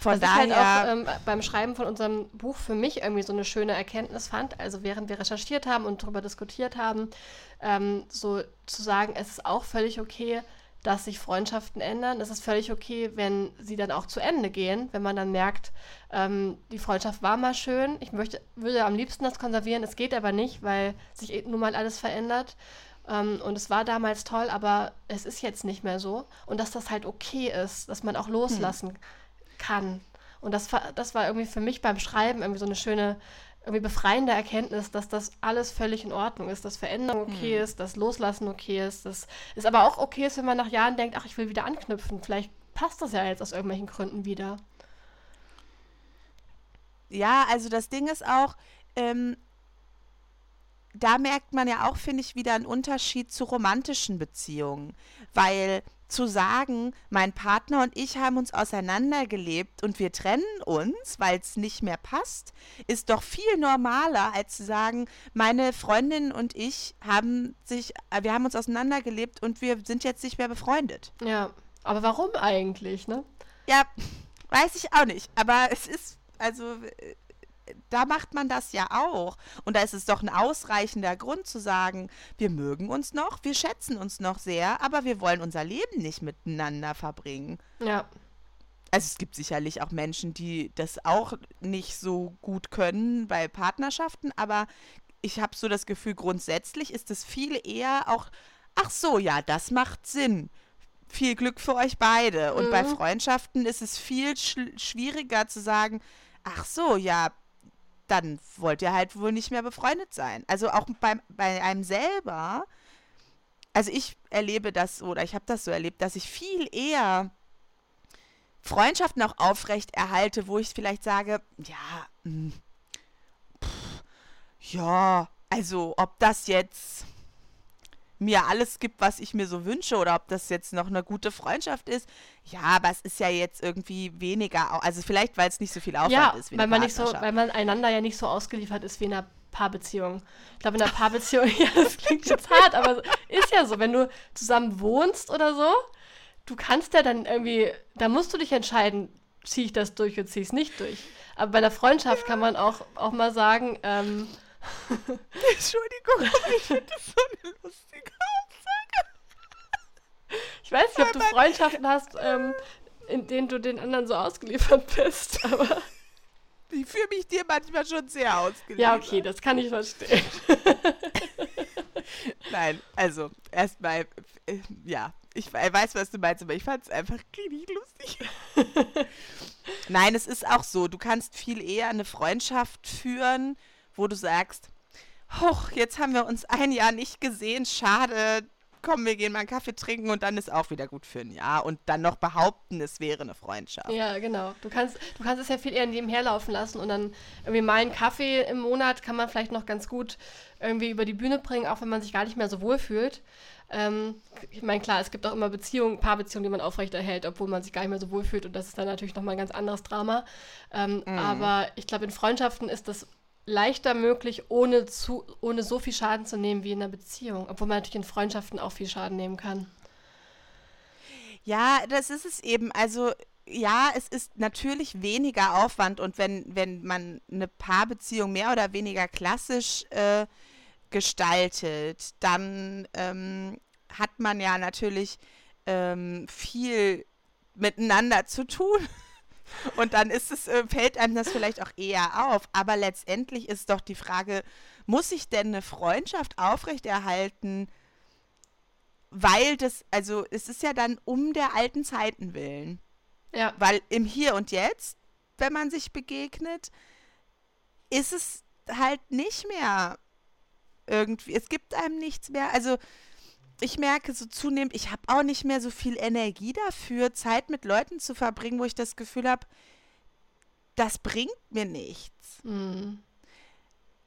Von Was daher, ich halt auch ähm, beim Schreiben von unserem Buch für mich irgendwie so eine schöne Erkenntnis fand, also während wir recherchiert haben und darüber diskutiert haben, ähm, so zu sagen, es ist auch völlig okay, dass sich Freundschaften ändern. Es ist völlig okay, wenn sie dann auch zu Ende gehen, wenn man dann merkt, ähm, die Freundschaft war mal schön. Ich möchte, würde am liebsten das konservieren, es geht aber nicht, weil sich eh nun mal alles verändert. Ähm, und es war damals toll, aber es ist jetzt nicht mehr so. Und dass das halt okay ist, dass man auch loslassen hm kann. Und das, das war irgendwie für mich beim Schreiben irgendwie so eine schöne, irgendwie befreiende Erkenntnis, dass das alles völlig in Ordnung ist, dass Veränderung okay hm. ist, dass Loslassen okay ist, dass es aber auch okay ist, wenn man nach Jahren denkt, ach, ich will wieder anknüpfen. Vielleicht passt das ja jetzt aus irgendwelchen Gründen wieder. Ja, also das Ding ist auch, ähm, da merkt man ja auch, finde ich, wieder einen Unterschied zu romantischen Beziehungen. Weil zu sagen, mein Partner und ich haben uns auseinandergelebt und wir trennen uns, weil es nicht mehr passt, ist doch viel normaler, als zu sagen, meine Freundin und ich haben sich, äh, wir haben uns auseinandergelebt und wir sind jetzt nicht mehr befreundet. Ja, aber warum eigentlich, ne? Ja, weiß ich auch nicht. Aber es ist, also äh, da macht man das ja auch. Und da ist es doch ein ausreichender Grund zu sagen, wir mögen uns noch, wir schätzen uns noch sehr, aber wir wollen unser Leben nicht miteinander verbringen. Ja. Also es gibt sicherlich auch Menschen, die das auch nicht so gut können bei Partnerschaften, aber ich habe so das Gefühl, grundsätzlich ist es viel eher auch ach so, ja, das macht Sinn. Viel Glück für euch beide. Und mhm. bei Freundschaften ist es viel sch schwieriger zu sagen, ach so, ja, dann wollt ihr halt wohl nicht mehr befreundet sein. Also auch beim, bei einem selber, also ich erlebe das oder ich habe das so erlebt, dass ich viel eher Freundschaften auch aufrecht erhalte, wo ich vielleicht sage, ja, mh, hm, pff, ja, also ob das jetzt mir alles gibt, was ich mir so wünsche oder ob das jetzt noch eine gute Freundschaft ist. Ja, aber es ist ja jetzt irgendwie weniger, also vielleicht, weil es nicht so viel Aufwand ja, ist. Wie weil man nicht so, weil man einander ja nicht so ausgeliefert ist wie in einer Paarbeziehung. Ich glaube, in einer Paarbeziehung, ja, das klingt jetzt hart, aber ist ja so, wenn du zusammen wohnst oder so, du kannst ja dann irgendwie, da musst du dich entscheiden, ziehe ich das durch oder ziehe ich es nicht durch. Aber bei einer Freundschaft kann man auch, auch mal sagen, ähm, Entschuldigung, ich finde das so eine lustige Aussage. Ich weiß nicht, ob du Freundschaften hast, ähm, in denen du den anderen so ausgeliefert bist, aber. Ich fühle mich dir manchmal schon sehr ausgeliefert. Ja, okay, das kann ich verstehen. Nein, also erstmal, äh, ja, ich weiß, was du meinst, aber ich fand es einfach richtig lustig. Nein, es ist auch so, du kannst viel eher eine Freundschaft führen, wo du sagst, hoch, jetzt haben wir uns ein Jahr nicht gesehen, schade, komm, wir gehen mal einen Kaffee trinken und dann ist auch wieder gut für ein Jahr und dann noch behaupten, es wäre eine Freundschaft. Ja, genau. Du kannst, du kannst es ja viel eher nebenher laufen lassen und dann irgendwie mal einen Kaffee im Monat kann man vielleicht noch ganz gut irgendwie über die Bühne bringen, auch wenn man sich gar nicht mehr so wohl fühlt. Ähm, ich meine, klar, es gibt auch immer Beziehungen, Paarbeziehungen, die man aufrechterhält, obwohl man sich gar nicht mehr so wohl fühlt und das ist dann natürlich nochmal ein ganz anderes Drama. Ähm, mm. Aber ich glaube, in Freundschaften ist das leichter möglich, ohne, zu, ohne so viel Schaden zu nehmen wie in einer Beziehung. Obwohl man natürlich in Freundschaften auch viel Schaden nehmen kann. Ja, das ist es eben. Also ja, es ist natürlich weniger Aufwand und wenn, wenn man eine Paarbeziehung mehr oder weniger klassisch äh, gestaltet, dann ähm, hat man ja natürlich ähm, viel miteinander zu tun. Und dann ist es, äh, fällt einem das vielleicht auch eher auf. Aber letztendlich ist doch die Frage, muss ich denn eine Freundschaft aufrechterhalten, weil das, also es ist ja dann um der alten Zeiten willen. Ja. Weil im Hier und Jetzt, wenn man sich begegnet, ist es halt nicht mehr irgendwie, es gibt einem nichts mehr. Also ich merke so zunehmend, ich habe auch nicht mehr so viel Energie dafür, Zeit mit Leuten zu verbringen, wo ich das Gefühl habe, das bringt mir nichts. Mhm.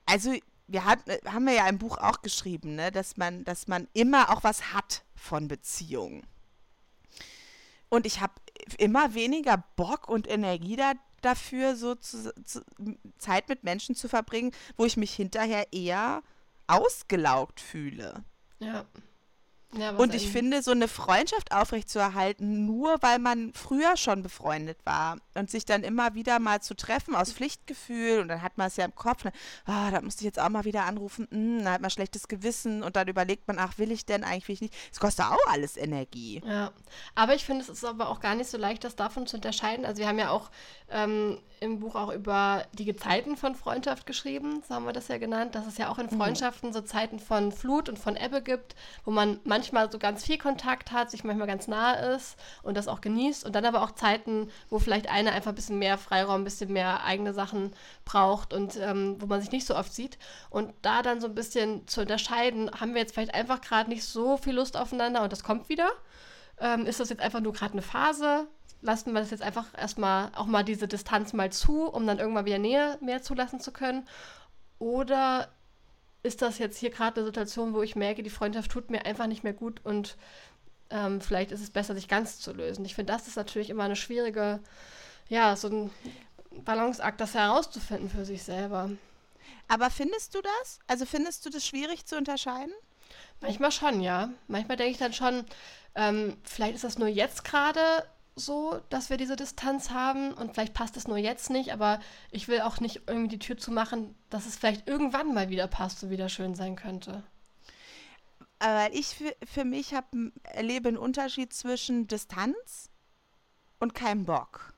Also wir hat, haben wir ja im Buch auch geschrieben, ne, dass man, dass man immer auch was hat von Beziehungen. Und ich habe immer weniger Bock und Energie da, dafür, so zu, zu, Zeit mit Menschen zu verbringen, wo ich mich hinterher eher ausgelaugt fühle. Ja. Ja, und ich finde, so eine Freundschaft aufrechtzuerhalten, nur weil man früher schon befreundet war und sich dann immer wieder mal zu treffen aus Pflichtgefühl und dann hat man es ja im Kopf, ne, oh, da musste ich jetzt auch mal wieder anrufen, mm, da hat man schlechtes Gewissen und dann überlegt man, ach, will ich denn eigentlich, will ich nicht. Es kostet auch alles Energie. Ja, aber ich finde, es ist aber auch gar nicht so leicht, das davon zu unterscheiden. Also wir haben ja auch ähm, im Buch auch über die Gezeiten von Freundschaft geschrieben, so haben wir das ja genannt, dass es ja auch in mhm. Freundschaften mhm. so Zeiten von Flut und von Ebbe gibt, wo man manchmal so ganz viel Kontakt hat, sich manchmal ganz nahe ist und das auch genießt und dann aber auch Zeiten, wo vielleicht einer einfach ein bisschen mehr Freiraum, ein bisschen mehr eigene Sachen braucht und ähm, wo man sich nicht so oft sieht und da dann so ein bisschen zu unterscheiden, haben wir jetzt vielleicht einfach gerade nicht so viel Lust aufeinander und das kommt wieder. Ähm, ist das jetzt einfach nur gerade eine Phase? lassen wir das jetzt einfach erstmal auch mal diese Distanz mal zu, um dann irgendwann wieder Nähe mehr zulassen zu können? Oder ist das jetzt hier gerade eine Situation, wo ich merke, die Freundschaft tut mir einfach nicht mehr gut und ähm, vielleicht ist es besser, sich ganz zu lösen? Ich finde, das ist natürlich immer eine schwierige, ja, so ein Balanceakt, das herauszufinden für sich selber. Aber findest du das? Also findest du das schwierig zu unterscheiden? Manchmal schon, ja. Manchmal denke ich dann schon, ähm, vielleicht ist das nur jetzt gerade so, dass wir diese Distanz haben und vielleicht passt es nur jetzt nicht, aber ich will auch nicht irgendwie die Tür zu machen, dass es vielleicht irgendwann mal wieder passt und wieder schön sein könnte. Aber ich für, für mich hab, erlebe einen Unterschied zwischen Distanz und keinem Bock.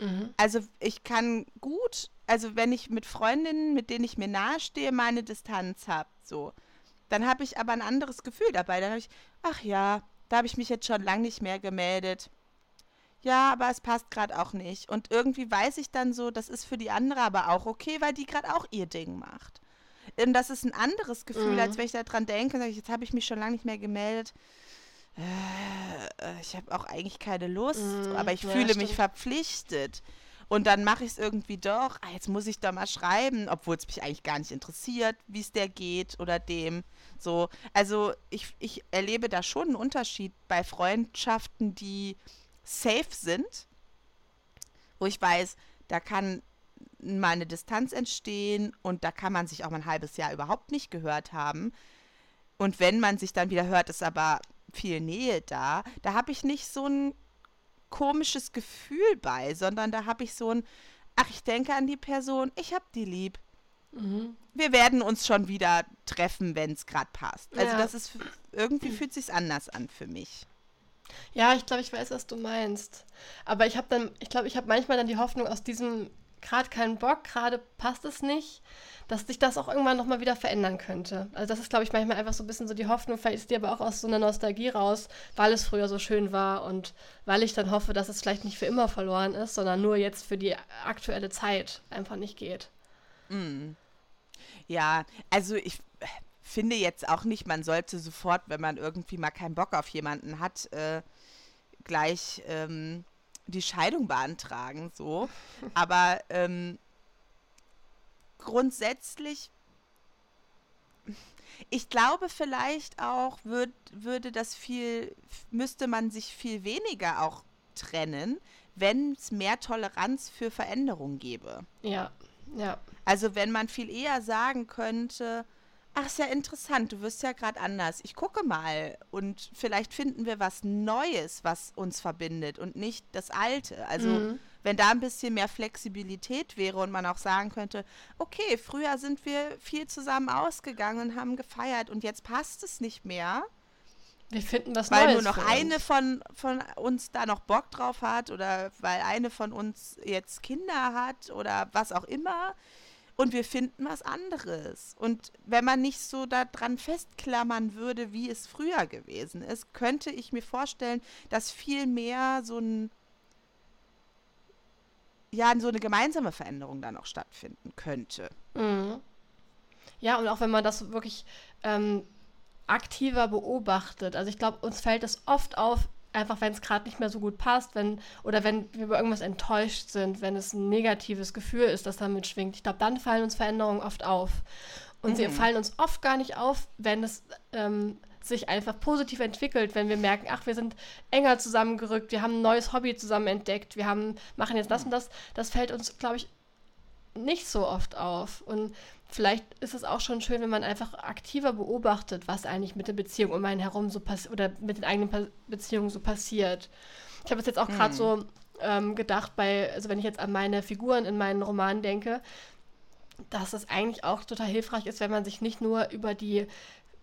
Mhm. Also ich kann gut, also wenn ich mit Freundinnen, mit denen ich mir nahestehe, meine Distanz habe, so dann habe ich aber ein anderes Gefühl dabei. Dann habe ich, ach ja, da habe ich mich jetzt schon lange nicht mehr gemeldet. Ja, aber es passt gerade auch nicht. Und irgendwie weiß ich dann so, das ist für die andere aber auch okay, weil die gerade auch ihr Ding macht. Und das ist ein anderes Gefühl, mhm. als wenn ich daran denke, sage ich, jetzt habe ich mich schon lange nicht mehr gemeldet. Äh, ich habe auch eigentlich keine Lust, mhm, aber ich ja, fühle stimmt. mich verpflichtet. Und dann mache ich es irgendwie doch. Ah, jetzt muss ich da mal schreiben, obwohl es mich eigentlich gar nicht interessiert, wie es der geht oder dem. So, also ich, ich erlebe da schon einen Unterschied bei Freundschaften, die safe sind, wo ich weiß, da kann mal eine Distanz entstehen und da kann man sich auch mal ein halbes Jahr überhaupt nicht gehört haben. Und wenn man sich dann wieder hört, ist aber viel Nähe da. Da habe ich nicht so ein komisches Gefühl bei, sondern da habe ich so ein, ach, ich denke an die Person, ich habe die lieb. Mhm. Wir werden uns schon wieder treffen, wenn es gerade passt. Also ja. das ist irgendwie fühlt sich anders an für mich. Ja, ich glaube, ich weiß, was du meinst. Aber ich habe dann, ich glaube, ich habe manchmal dann die Hoffnung aus diesem gerade keinen Bock, gerade passt es nicht, dass sich das auch irgendwann nochmal wieder verändern könnte. Also das ist, glaube ich, manchmal einfach so ein bisschen so die Hoffnung, vielleicht ist die aber auch aus so einer Nostalgie raus, weil es früher so schön war und weil ich dann hoffe, dass es vielleicht nicht für immer verloren ist, sondern nur jetzt für die aktuelle Zeit einfach nicht geht. Mm. Ja, also ich finde jetzt auch nicht, man sollte sofort, wenn man irgendwie mal keinen Bock auf jemanden hat, äh, gleich ähm, die Scheidung beantragen, so. Aber ähm, grundsätzlich, ich glaube vielleicht auch, würd, würde das viel, müsste man sich viel weniger auch trennen, wenn es mehr Toleranz für Veränderung gäbe. Ja, ja. Also wenn man viel eher sagen könnte, Ach, ist ja interessant. Du wirst ja gerade anders. Ich gucke mal und vielleicht finden wir was Neues, was uns verbindet und nicht das Alte. Also mhm. wenn da ein bisschen mehr Flexibilität wäre und man auch sagen könnte, okay, früher sind wir viel zusammen ausgegangen und haben gefeiert und jetzt passt es nicht mehr. Wir finden was weil Neues. Weil nur noch eine von, von uns da noch Bock drauf hat oder weil eine von uns jetzt Kinder hat oder was auch immer und wir finden was anderes. Und wenn man nicht so daran festklammern würde, wie es früher gewesen ist, könnte ich mir vorstellen, dass viel mehr so ein ja, so eine gemeinsame Veränderung dann auch stattfinden könnte. Mhm. Ja, und auch wenn man das wirklich ähm, aktiver beobachtet. Also ich glaube, uns fällt es oft auf, einfach wenn es gerade nicht mehr so gut passt, wenn oder wenn wir über irgendwas enttäuscht sind, wenn es ein negatives Gefühl ist, das damit schwingt. Ich glaube, dann fallen uns Veränderungen oft auf. Und mhm. sie fallen uns oft gar nicht auf, wenn es ähm, sich einfach positiv entwickelt, wenn wir merken, ach, wir sind enger zusammengerückt, wir haben ein neues Hobby zusammen entdeckt, wir haben, machen jetzt das und das. Das fällt uns, glaube ich, nicht so oft auf. Und vielleicht ist es auch schon schön, wenn man einfach aktiver beobachtet, was eigentlich mit der Beziehung um einen herum so passiert oder mit den eigenen pa Beziehungen so passiert. Ich habe es jetzt auch gerade hm. so ähm, gedacht, bei, also wenn ich jetzt an meine Figuren in meinen Romanen denke, dass es eigentlich auch total hilfreich ist, wenn man sich nicht nur über die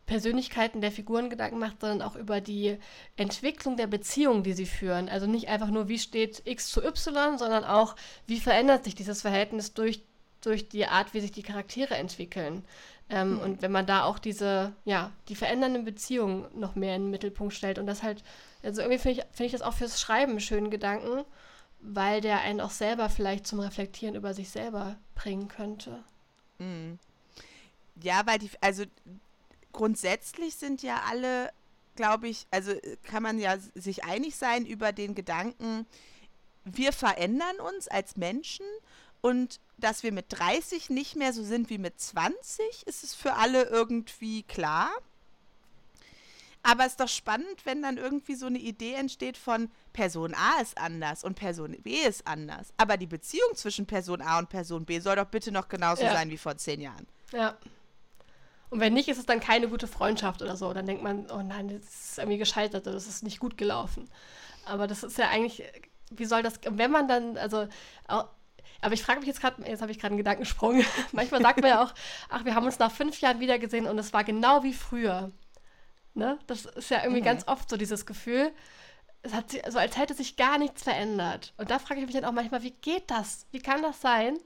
Persönlichkeiten der Figuren Gedanken macht, sondern auch über die Entwicklung der Beziehungen, die sie führen. Also nicht einfach nur, wie steht X zu Y, sondern auch, wie verändert sich dieses Verhältnis durch durch die Art, wie sich die Charaktere entwickeln. Ähm, mhm. Und wenn man da auch diese, ja, die verändernden Beziehungen noch mehr in den Mittelpunkt stellt und das halt, also irgendwie finde ich, find ich das auch fürs Schreiben einen schönen Gedanken, weil der einen auch selber vielleicht zum Reflektieren über sich selber bringen könnte. Mhm. Ja, weil die, also grundsätzlich sind ja alle, glaube ich, also kann man ja sich einig sein über den Gedanken, wir verändern uns als Menschen und dass wir mit 30 nicht mehr so sind wie mit 20, ist es für alle irgendwie klar. Aber es ist doch spannend, wenn dann irgendwie so eine Idee entsteht von Person A ist anders und Person B ist anders. Aber die Beziehung zwischen Person A und Person B soll doch bitte noch genauso ja. sein wie vor zehn Jahren. Ja. Und wenn nicht, ist es dann keine gute Freundschaft oder so. Dann denkt man, oh nein, das ist irgendwie gescheitert, das ist nicht gut gelaufen. Aber das ist ja eigentlich, wie soll das, wenn man dann, also aber ich frage mich jetzt gerade, jetzt habe ich gerade einen Gedankensprung. Manchmal sagt man ja auch, ach, wir haben uns nach fünf Jahren wiedergesehen und es war genau wie früher. Ne? Das ist ja irgendwie mhm. ganz oft so dieses Gefühl, es hat so als hätte sich gar nichts verändert. Und da frage ich mich dann auch manchmal, wie geht das? Wie kann das sein,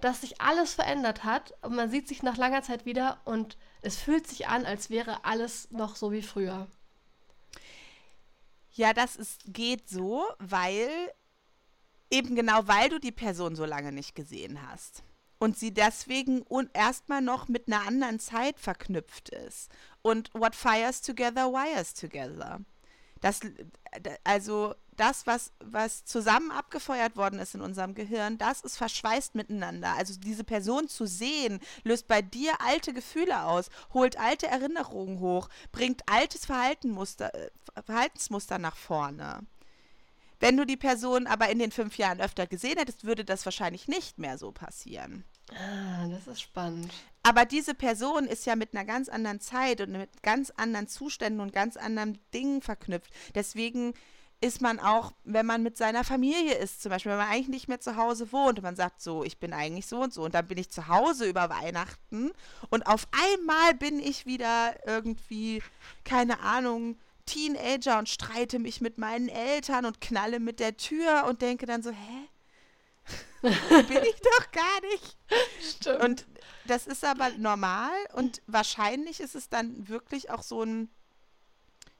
dass sich alles verändert hat und man sieht sich nach langer Zeit wieder und es fühlt sich an, als wäre alles noch so wie früher. Ja, das ist, geht so, weil eben genau, weil du die Person so lange nicht gesehen hast und sie deswegen erstmal noch mit einer anderen Zeit verknüpft ist. Und what fires together, wires together. Das, also das, was, was zusammen abgefeuert worden ist in unserem Gehirn, das ist verschweißt miteinander. Also diese Person zu sehen, löst bei dir alte Gefühle aus, holt alte Erinnerungen hoch, bringt altes Verhaltenmuster, äh, Verhaltensmuster nach vorne. Wenn du die Person aber in den fünf Jahren öfter gesehen hättest, würde das wahrscheinlich nicht mehr so passieren. Ah, das ist spannend. Aber diese Person ist ja mit einer ganz anderen Zeit und mit ganz anderen Zuständen und ganz anderen Dingen verknüpft. Deswegen ist man auch, wenn man mit seiner Familie ist, zum Beispiel, wenn man eigentlich nicht mehr zu Hause wohnt und man sagt so, ich bin eigentlich so und so und dann bin ich zu Hause über Weihnachten und auf einmal bin ich wieder irgendwie, keine Ahnung, Teenager und streite mich mit meinen Eltern und knalle mit der Tür und denke dann so, hä? bin ich doch gar nicht. Stimmt. Und das ist aber normal und wahrscheinlich ist es dann wirklich auch so ein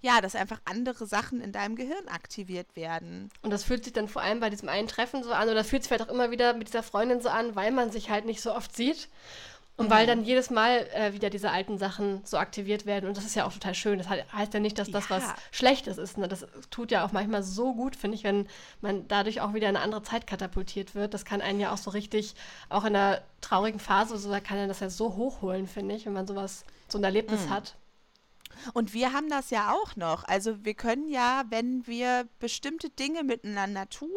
ja, dass einfach andere Sachen in deinem Gehirn aktiviert werden. Und das fühlt sich dann vor allem bei diesem einen Treffen so an oder das fühlt sich vielleicht auch immer wieder mit dieser Freundin so an, weil man sich halt nicht so oft sieht. Und mhm. weil dann jedes Mal äh, wieder diese alten Sachen so aktiviert werden. Und das ist ja auch total schön. Das heißt ja nicht, dass das ja. was Schlechtes ist. Ne? Das tut ja auch manchmal so gut, finde ich, wenn man dadurch auch wieder in eine andere Zeit katapultiert wird. Das kann einen ja auch so richtig, auch in einer traurigen Phase, so, da kann er das ja so hochholen, finde ich, wenn man sowas, so ein Erlebnis mhm. hat. Und wir haben das ja auch noch. Also wir können ja, wenn wir bestimmte Dinge miteinander tun,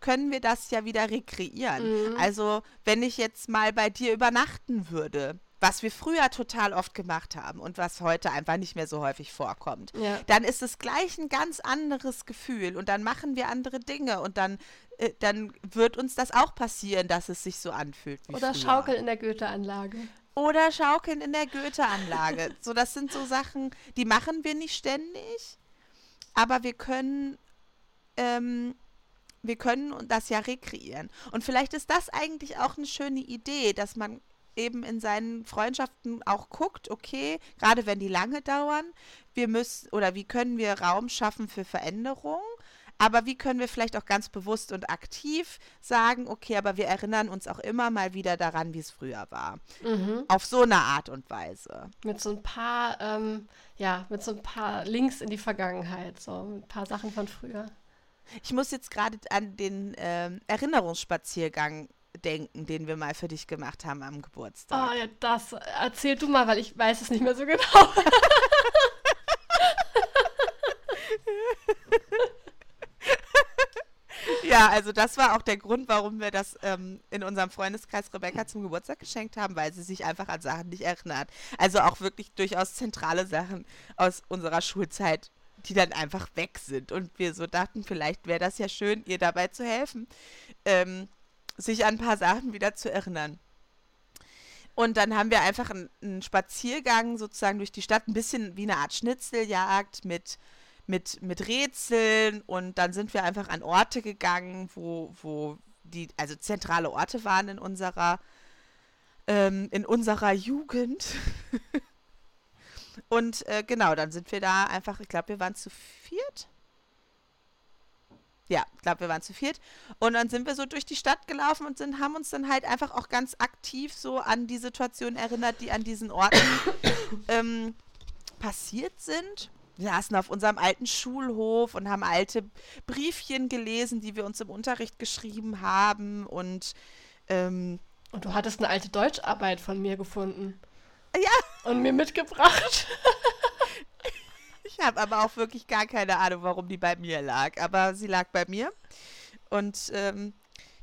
können wir das ja wieder rekreieren. Mhm. Also wenn ich jetzt mal bei dir übernachten würde, was wir früher total oft gemacht haben und was heute einfach nicht mehr so häufig vorkommt, ja. dann ist es gleich ein ganz anderes Gefühl und dann machen wir andere Dinge und dann, äh, dann wird uns das auch passieren, dass es sich so anfühlt Oder früher. schaukeln in der Goethe-Anlage. Oder Schaukeln in der Goethe-Anlage. so, das sind so Sachen, die machen wir nicht ständig, aber wir können, ähm, wir können das ja rekreieren. Und vielleicht ist das eigentlich auch eine schöne Idee, dass man eben in seinen Freundschaften auch guckt, okay, gerade wenn die lange dauern, wir müssen oder wie können wir Raum schaffen für Veränderung aber wie können wir vielleicht auch ganz bewusst und aktiv sagen, okay, aber wir erinnern uns auch immer mal wieder daran, wie es früher war. Mhm. Auf so eine Art und Weise. Mit so ein paar, ähm, ja, mit so ein paar Links in die Vergangenheit, so ein paar Sachen von früher. Ich muss jetzt gerade an den ähm, Erinnerungsspaziergang denken, den wir mal für dich gemacht haben am Geburtstag. Oh ja, das erzähl du mal, weil ich weiß es nicht mehr so genau. Ja, also das war auch der Grund, warum wir das ähm, in unserem Freundeskreis Rebecca zum Geburtstag geschenkt haben, weil sie sich einfach an Sachen nicht erinnert. Also auch wirklich durchaus zentrale Sachen aus unserer Schulzeit, die dann einfach weg sind. Und wir so dachten, vielleicht wäre das ja schön, ihr dabei zu helfen, ähm, sich an ein paar Sachen wieder zu erinnern. Und dann haben wir einfach einen, einen Spaziergang sozusagen durch die Stadt, ein bisschen wie eine Art Schnitzeljagd mit mit, mit Rätseln und dann sind wir einfach an Orte gegangen, wo, wo die, also zentrale Orte waren in unserer, ähm, in unserer Jugend. und äh, genau, dann sind wir da einfach, ich glaube, wir waren zu viert. Ja, ich glaube, wir waren zu viert. Und dann sind wir so durch die Stadt gelaufen und sind, haben uns dann halt einfach auch ganz aktiv so an die Situation erinnert, die an diesen Orten ähm, passiert sind. Wir saßen auf unserem alten Schulhof und haben alte Briefchen gelesen, die wir uns im Unterricht geschrieben haben. Und, ähm, und du hattest eine alte Deutscharbeit von mir gefunden. Ja. Und mir mitgebracht. ich habe aber auch wirklich gar keine Ahnung, warum die bei mir lag. Aber sie lag bei mir. Und ähm,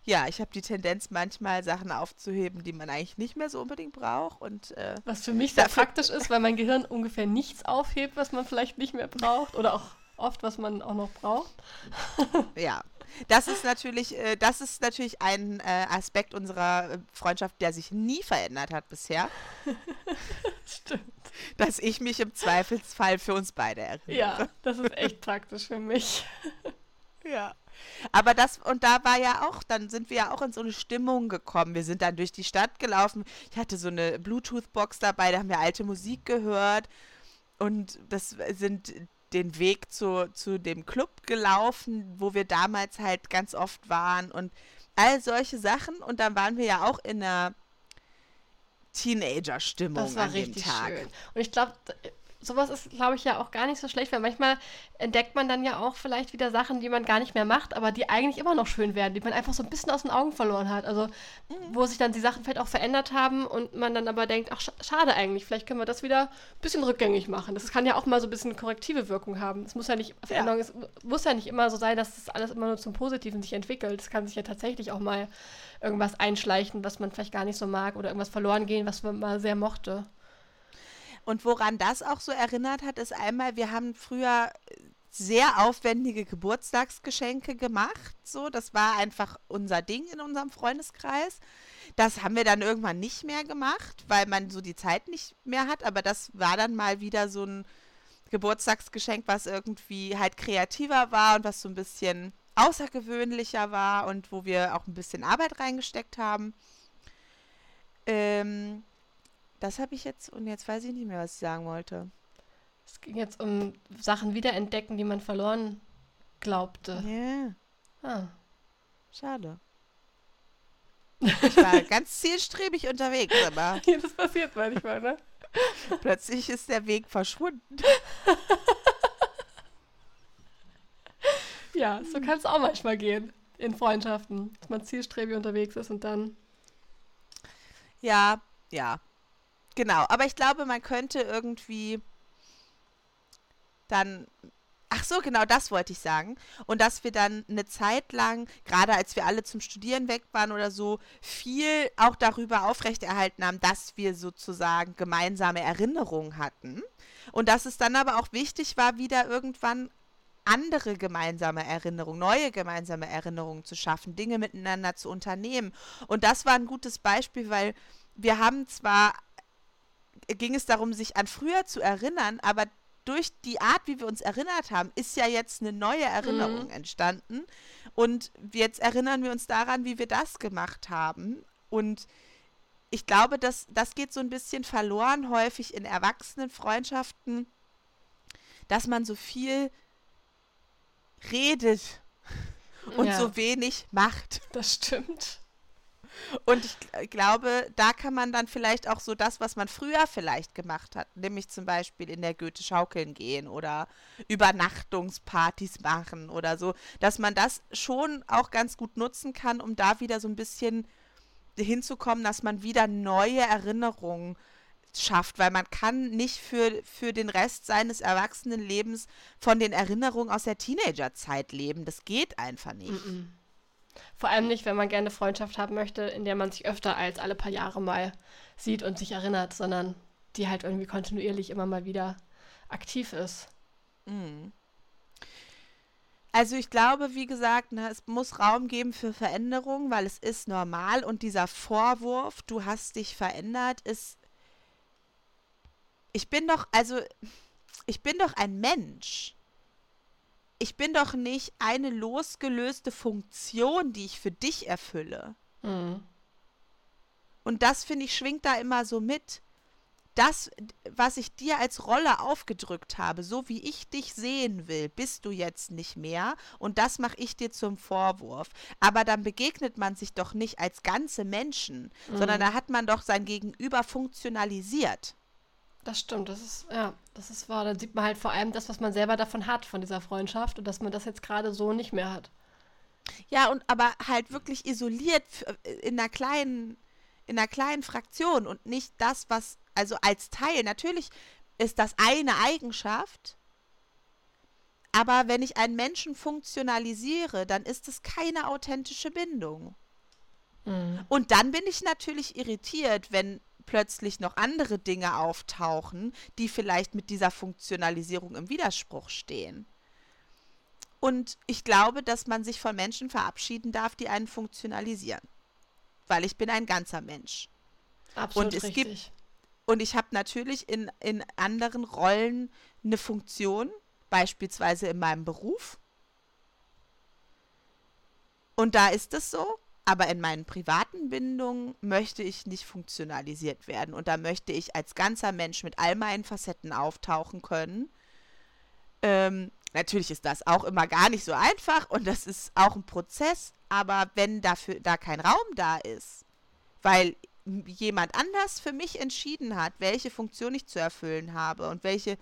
ja, ich habe die Tendenz, manchmal Sachen aufzuheben, die man eigentlich nicht mehr so unbedingt braucht. Und, äh, was für mich sehr praktisch ist, weil mein Gehirn ungefähr nichts aufhebt, was man vielleicht nicht mehr braucht oder auch oft, was man auch noch braucht. ja, das ist natürlich, äh, das ist natürlich ein äh, Aspekt unserer äh, Freundschaft, der sich nie verändert hat bisher. Stimmt. Dass ich mich im Zweifelsfall für uns beide erinnere. Ja, das ist echt praktisch für mich. ja. Aber das, und da war ja auch, dann sind wir ja auch in so eine Stimmung gekommen. Wir sind dann durch die Stadt gelaufen. Ich hatte so eine Bluetooth-Box dabei, da haben wir alte Musik gehört. Und das sind den Weg zu, zu dem Club gelaufen, wo wir damals halt ganz oft waren und all solche Sachen. Und dann waren wir ja auch in einer Teenager-Stimmung das war an richtig dem Tag. Schön. Und ich glaube, sowas ist, glaube ich, ja auch gar nicht so schlecht, weil manchmal entdeckt man dann ja auch vielleicht wieder Sachen, die man gar nicht mehr macht, aber die eigentlich immer noch schön werden, die man einfach so ein bisschen aus den Augen verloren hat. Also, mhm. wo sich dann die Sachen vielleicht auch verändert haben und man dann aber denkt, ach, schade eigentlich, vielleicht können wir das wieder ein bisschen rückgängig machen. Das kann ja auch mal so ein bisschen korrektive Wirkung haben. Es muss ja nicht, Veränderung, ja. es muss ja nicht immer so sein, dass das alles immer nur zum Positiven sich entwickelt. Es kann sich ja tatsächlich auch mal irgendwas einschleichen, was man vielleicht gar nicht so mag oder irgendwas verloren gehen, was man mal sehr mochte. Und woran das auch so erinnert hat, ist einmal, wir haben früher sehr aufwendige Geburtstagsgeschenke gemacht. So, das war einfach unser Ding in unserem Freundeskreis. Das haben wir dann irgendwann nicht mehr gemacht, weil man so die Zeit nicht mehr hat. Aber das war dann mal wieder so ein Geburtstagsgeschenk, was irgendwie halt kreativer war und was so ein bisschen außergewöhnlicher war und wo wir auch ein bisschen Arbeit reingesteckt haben. Ähm, das habe ich jetzt und jetzt weiß ich nicht mehr, was ich sagen wollte. Es ging jetzt um Sachen wiederentdecken, die man verloren glaubte. Ja. Ah. Schade. Ich war ganz zielstrebig unterwegs, aber. Ja, das passiert manchmal, ne? Plötzlich ist der Weg verschwunden. ja, so kann es auch manchmal gehen in Freundschaften, dass man zielstrebig unterwegs ist und dann. Ja, ja. Genau, aber ich glaube, man könnte irgendwie dann Ach so, genau das wollte ich sagen. Und dass wir dann eine Zeit lang, gerade als wir alle zum Studieren weg waren oder so, viel auch darüber aufrechterhalten haben, dass wir sozusagen gemeinsame Erinnerungen hatten. Und dass es dann aber auch wichtig war, wieder irgendwann andere gemeinsame Erinnerungen, neue gemeinsame Erinnerungen zu schaffen, Dinge miteinander zu unternehmen. Und das war ein gutes Beispiel, weil wir haben zwar ging es darum, sich an früher zu erinnern, aber durch die Art, wie wir uns erinnert haben, ist ja jetzt eine neue Erinnerung mhm. entstanden. Und jetzt erinnern wir uns daran, wie wir das gemacht haben. Und ich glaube, dass das geht so ein bisschen verloren häufig in Erwachsenenfreundschaften, dass man so viel redet und ja. so wenig macht. Das stimmt. Und ich glaube, da kann man dann vielleicht auch so das, was man früher vielleicht gemacht hat, nämlich zum Beispiel in der Goethe schaukeln gehen oder Übernachtungspartys machen oder so, dass man das schon auch ganz gut nutzen kann, um da wieder so ein bisschen hinzukommen, dass man wieder neue Erinnerungen schafft, weil man kann nicht für, für den Rest seines Erwachsenenlebens von den Erinnerungen aus der Teenagerzeit leben. Das geht einfach nicht. Mm -mm. Vor allem nicht, wenn man gerne Freundschaft haben möchte, in der man sich öfter als alle paar Jahre mal sieht und sich erinnert, sondern die halt irgendwie kontinuierlich immer mal wieder aktiv ist. Mhm. Also ich glaube, wie gesagt, ne, es muss Raum geben für Veränderung, weil es ist normal und dieser Vorwurf, du hast dich verändert, ist. Ich bin doch, also ich bin doch ein Mensch ich bin doch nicht eine losgelöste Funktion, die ich für dich erfülle. Mhm. Und das, finde ich, schwingt da immer so mit. Das, was ich dir als Rolle aufgedrückt habe, so wie ich dich sehen will, bist du jetzt nicht mehr. Und das mache ich dir zum Vorwurf. Aber dann begegnet man sich doch nicht als ganze Menschen, mhm. sondern da hat man doch sein Gegenüber funktionalisiert. Das stimmt, das ist, ja, das ist wahr. Dann sieht man halt vor allem das, was man selber davon hat, von dieser Freundschaft und dass man das jetzt gerade so nicht mehr hat. Ja, und aber halt wirklich isoliert in einer kleinen, in einer kleinen Fraktion und nicht das, was, also als Teil. Natürlich ist das eine Eigenschaft, aber wenn ich einen Menschen funktionalisiere, dann ist es keine authentische Bindung. Mhm. Und dann bin ich natürlich irritiert, wenn plötzlich noch andere Dinge auftauchen, die vielleicht mit dieser Funktionalisierung im Widerspruch stehen. Und ich glaube, dass man sich von Menschen verabschieden darf, die einen funktionalisieren. Weil ich bin ein ganzer Mensch. Absolut und es richtig. gibt und ich habe natürlich in, in anderen Rollen eine Funktion, beispielsweise in meinem Beruf. Und da ist es so, aber in meinen privaten Bindungen möchte ich nicht funktionalisiert werden. Und da möchte ich als ganzer Mensch mit all meinen Facetten auftauchen können. Ähm, natürlich ist das auch immer gar nicht so einfach und das ist auch ein Prozess, aber wenn dafür da kein Raum da ist, weil jemand anders für mich entschieden hat, welche Funktion ich zu erfüllen habe und welche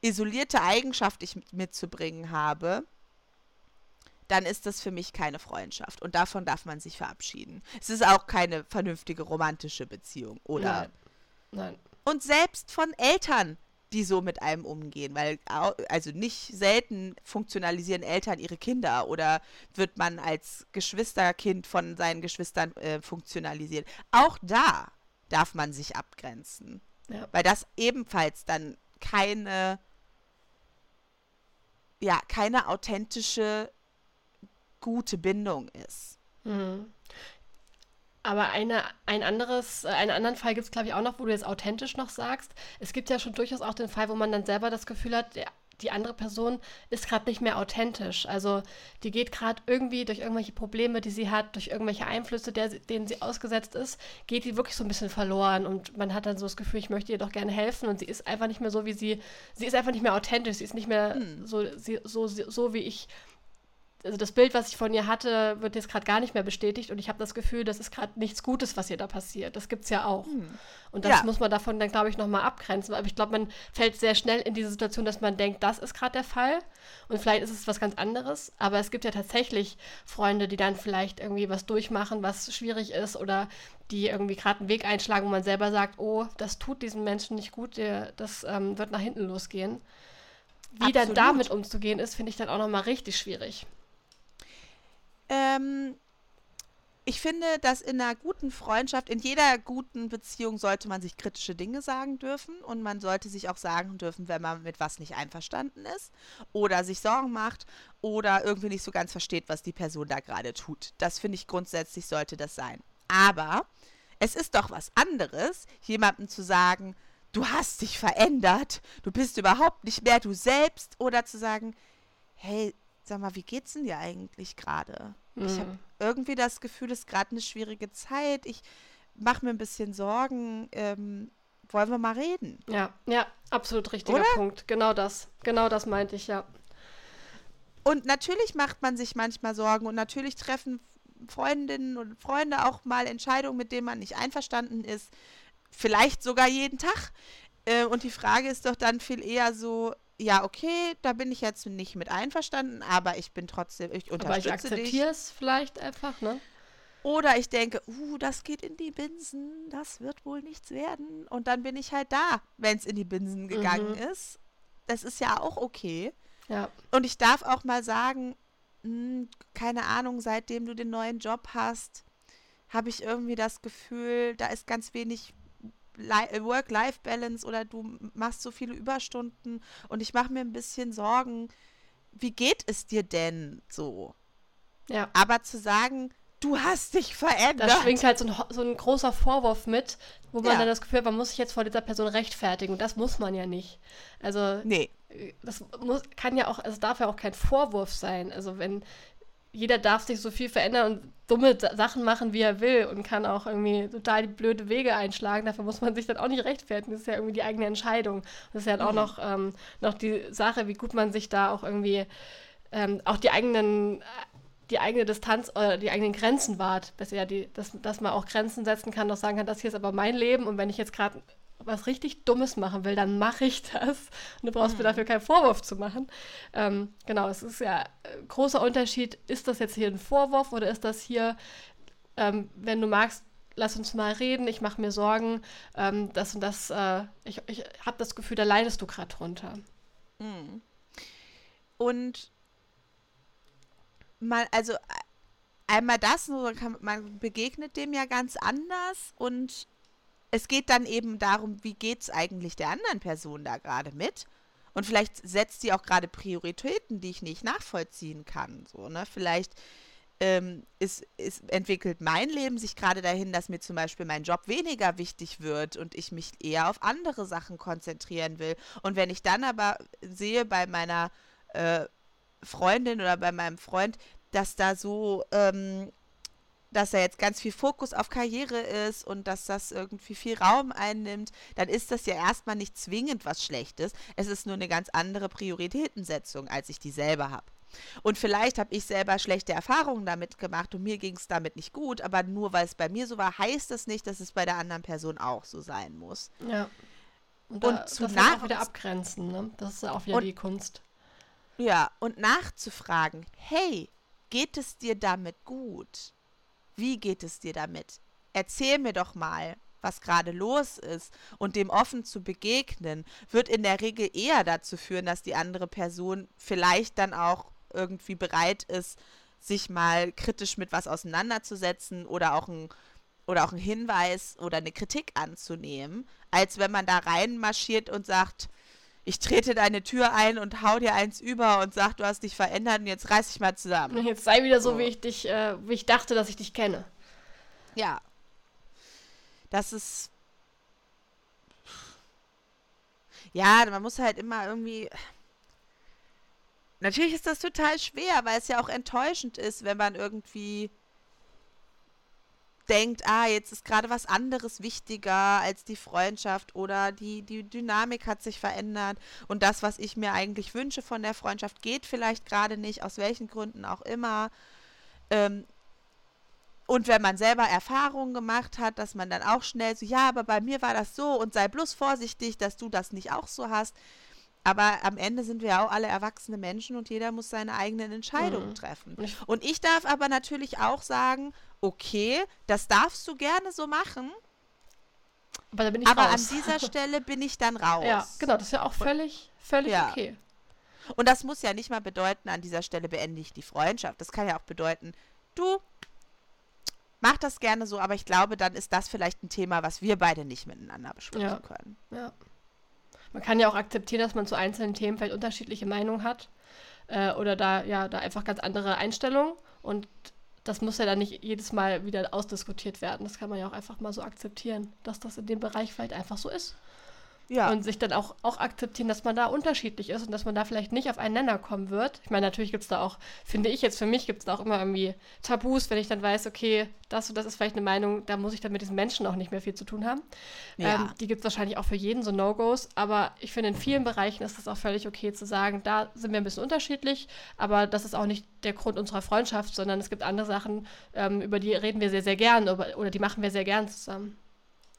isolierte Eigenschaft ich mitzubringen habe, dann ist das für mich keine Freundschaft. Und davon darf man sich verabschieden. Es ist auch keine vernünftige romantische Beziehung, oder? Nein. Nein. Und selbst von Eltern, die so mit einem umgehen, weil also nicht selten funktionalisieren Eltern ihre Kinder oder wird man als Geschwisterkind von seinen Geschwistern äh, funktionalisiert. Auch da darf man sich abgrenzen, ja. weil das ebenfalls dann keine ja keine authentische gute Bindung ist. Mhm. Aber eine, ein anderes, äh, einen anderen Fall gibt es, glaube ich, auch noch, wo du jetzt authentisch noch sagst. Es gibt ja schon durchaus auch den Fall, wo man dann selber das Gefühl hat, der, die andere Person ist gerade nicht mehr authentisch. Also die geht gerade irgendwie durch irgendwelche Probleme, die sie hat, durch irgendwelche Einflüsse, der, denen sie ausgesetzt ist, geht die wirklich so ein bisschen verloren und man hat dann so das Gefühl, ich möchte ihr doch gerne helfen und sie ist einfach nicht mehr so, wie sie, sie ist einfach nicht mehr authentisch, sie ist nicht mehr hm. so, sie, so, so, wie ich also das Bild, was ich von ihr hatte, wird jetzt gerade gar nicht mehr bestätigt und ich habe das Gefühl, das ist gerade nichts Gutes, was ihr da passiert. Das gibt es ja auch. Hm. Und das ja. muss man davon dann, glaube ich, nochmal abgrenzen. Aber ich glaube, man fällt sehr schnell in diese Situation, dass man denkt, das ist gerade der Fall und vielleicht ist es was ganz anderes. Aber es gibt ja tatsächlich Freunde, die dann vielleicht irgendwie was durchmachen, was schwierig ist oder die irgendwie gerade einen Weg einschlagen, wo man selber sagt, oh, das tut diesen Menschen nicht gut, der, das ähm, wird nach hinten losgehen. Wie Absolut. dann damit umzugehen ist, finde ich dann auch nochmal richtig schwierig. Ähm, ich finde, dass in einer guten Freundschaft, in jeder guten Beziehung sollte man sich kritische Dinge sagen dürfen und man sollte sich auch sagen dürfen, wenn man mit was nicht einverstanden ist oder sich Sorgen macht oder irgendwie nicht so ganz versteht, was die Person da gerade tut. Das finde ich grundsätzlich sollte das sein. Aber es ist doch was anderes, jemandem zu sagen, du hast dich verändert, du bist überhaupt nicht mehr du selbst oder zu sagen, hey, sag mal, wie geht's denn dir eigentlich gerade? Mhm. Ich habe irgendwie das Gefühl, es ist gerade eine schwierige Zeit. Ich mache mir ein bisschen Sorgen. Ähm, wollen wir mal reden? Ja, ja, absolut richtiger Oder? Punkt. Genau das. Genau das meinte ich, ja. Und natürlich macht man sich manchmal Sorgen und natürlich treffen Freundinnen und Freunde auch mal Entscheidungen, mit denen man nicht einverstanden ist. Vielleicht sogar jeden Tag. Äh, und die Frage ist doch dann viel eher so, ja, okay, da bin ich jetzt nicht mit einverstanden, aber ich bin trotzdem, ich unterstütze aber ich akzeptiere es vielleicht einfach, ne? Oder ich denke, uh, das geht in die Binsen, das wird wohl nichts werden. Und dann bin ich halt da, wenn es in die Binsen gegangen mhm. ist. Das ist ja auch okay. Ja. Und ich darf auch mal sagen, mh, hm, keine Ahnung, seitdem du den neuen Job hast, habe ich irgendwie das Gefühl, da ist ganz wenig Work-Life-Balance oder du machst so viele Überstunden und ich mache mir ein bisschen Sorgen, wie geht es dir denn so? Ja. Aber zu sagen, du hast dich verändert. Da schwingt halt so ein, so ein großer Vorwurf mit, wo man ja. dann das Gefühl hat, man muss sich jetzt vor dieser Person rechtfertigen. Und das muss man ja nicht. Also, nee. das muss, kann ja auch, es also darf ja auch kein Vorwurf sein. Also, wenn jeder darf sich so viel verändern und dumme Sachen machen, wie er will und kann auch irgendwie total die blöde Wege einschlagen. Dafür muss man sich dann auch nicht rechtfertigen. Das ist ja irgendwie die eigene Entscheidung. Das ist ja mhm. auch noch, ähm, noch die Sache, wie gut man sich da auch irgendwie ähm, auch die eigenen die eigene Distanz oder die eigenen Grenzen wahrt. Dass, ja die, dass, dass man auch Grenzen setzen kann, auch sagen kann, das hier ist aber mein Leben und wenn ich jetzt gerade was richtig Dummes machen will, dann mache ich das. Und du brauchst mhm. mir dafür keinen Vorwurf zu machen. Ähm, genau, es ist ja ein großer Unterschied. Ist das jetzt hier ein Vorwurf oder ist das hier, ähm, wenn du magst, lass uns mal reden, ich mache mir Sorgen, ähm, das und das, äh, ich, ich habe das Gefühl, da leidest du gerade drunter. Mhm. Und mal, also einmal das, man begegnet dem ja ganz anders und es geht dann eben darum, wie geht es eigentlich der anderen Person da gerade mit? Und vielleicht setzt sie auch gerade Prioritäten, die ich nicht nachvollziehen kann. So, ne? Vielleicht ähm, ist, ist, entwickelt mein Leben sich gerade dahin, dass mir zum Beispiel mein Job weniger wichtig wird und ich mich eher auf andere Sachen konzentrieren will. Und wenn ich dann aber sehe bei meiner äh, Freundin oder bei meinem Freund, dass da so, ähm, dass da jetzt ganz viel Fokus auf Karriere ist und dass das irgendwie viel Raum einnimmt, dann ist das ja erstmal nicht zwingend was Schlechtes. Es ist nur eine ganz andere Prioritätensetzung, als ich die selber habe. Und vielleicht habe ich selber schlechte Erfahrungen damit gemacht und mir ging es damit nicht gut, aber nur weil es bei mir so war, heißt das nicht, dass es bei der anderen Person auch so sein muss. Ja. Und, und da, zu das auch wieder abgrenzen, ne? Das ist ja auch wieder und, die Kunst. Ja, und nachzufragen, hey, geht es dir damit gut? Wie geht es dir damit? Erzähl mir doch mal, was gerade los ist und dem offen zu begegnen, wird in der Regel eher dazu führen, dass die andere Person vielleicht dann auch irgendwie bereit ist, sich mal kritisch mit was auseinanderzusetzen oder auch ein oder auch einen Hinweis oder eine Kritik anzunehmen, als wenn man da reinmarschiert und sagt, ich trete deine Tür ein und hau dir eins über und sag, du hast dich verändert und jetzt reiß dich mal zusammen. Jetzt sei wieder so, wie ich dich, äh, wie ich dachte, dass ich dich kenne. Ja. Das ist. Ja, man muss halt immer irgendwie. Natürlich ist das total schwer, weil es ja auch enttäuschend ist, wenn man irgendwie denkt, ah, jetzt ist gerade was anderes wichtiger als die Freundschaft oder die, die Dynamik hat sich verändert und das, was ich mir eigentlich wünsche von der Freundschaft, geht vielleicht gerade nicht, aus welchen Gründen auch immer. Ähm, und wenn man selber Erfahrungen gemacht hat, dass man dann auch schnell so, ja, aber bei mir war das so und sei bloß vorsichtig, dass du das nicht auch so hast. Aber am Ende sind wir ja auch alle erwachsene Menschen und jeder muss seine eigenen Entscheidungen mhm. treffen. Und ich darf aber natürlich auch sagen, okay, das darfst du gerne so machen. Aber, aber an dieser Stelle bin ich dann raus. Ja, genau, das ist ja auch völlig, völlig ja. okay. Und das muss ja nicht mal bedeuten, an dieser Stelle beende ich die Freundschaft. Das kann ja auch bedeuten, du mach das gerne so, aber ich glaube, dann ist das vielleicht ein Thema, was wir beide nicht miteinander besprechen ja. können. Ja. Man kann ja auch akzeptieren, dass man zu einzelnen Themen vielleicht unterschiedliche Meinungen hat äh, oder da ja da einfach ganz andere Einstellungen und das muss ja dann nicht jedes Mal wieder ausdiskutiert werden. Das kann man ja auch einfach mal so akzeptieren, dass das in dem Bereich vielleicht einfach so ist. Ja. Und sich dann auch, auch akzeptieren, dass man da unterschiedlich ist und dass man da vielleicht nicht auf einen Nenner kommen wird. Ich meine, natürlich gibt es da auch, finde ich jetzt für mich, gibt es da auch immer irgendwie Tabus, wenn ich dann weiß, okay, das und das ist vielleicht eine Meinung, da muss ich dann mit diesen Menschen auch nicht mehr viel zu tun haben. Ja. Ähm, die gibt es wahrscheinlich auch für jeden, so No-Gos. Aber ich finde, in vielen Bereichen ist es auch völlig okay zu sagen, da sind wir ein bisschen unterschiedlich, aber das ist auch nicht der Grund unserer Freundschaft, sondern es gibt andere Sachen, ähm, über die reden wir sehr, sehr gern oder, oder die machen wir sehr gern zusammen.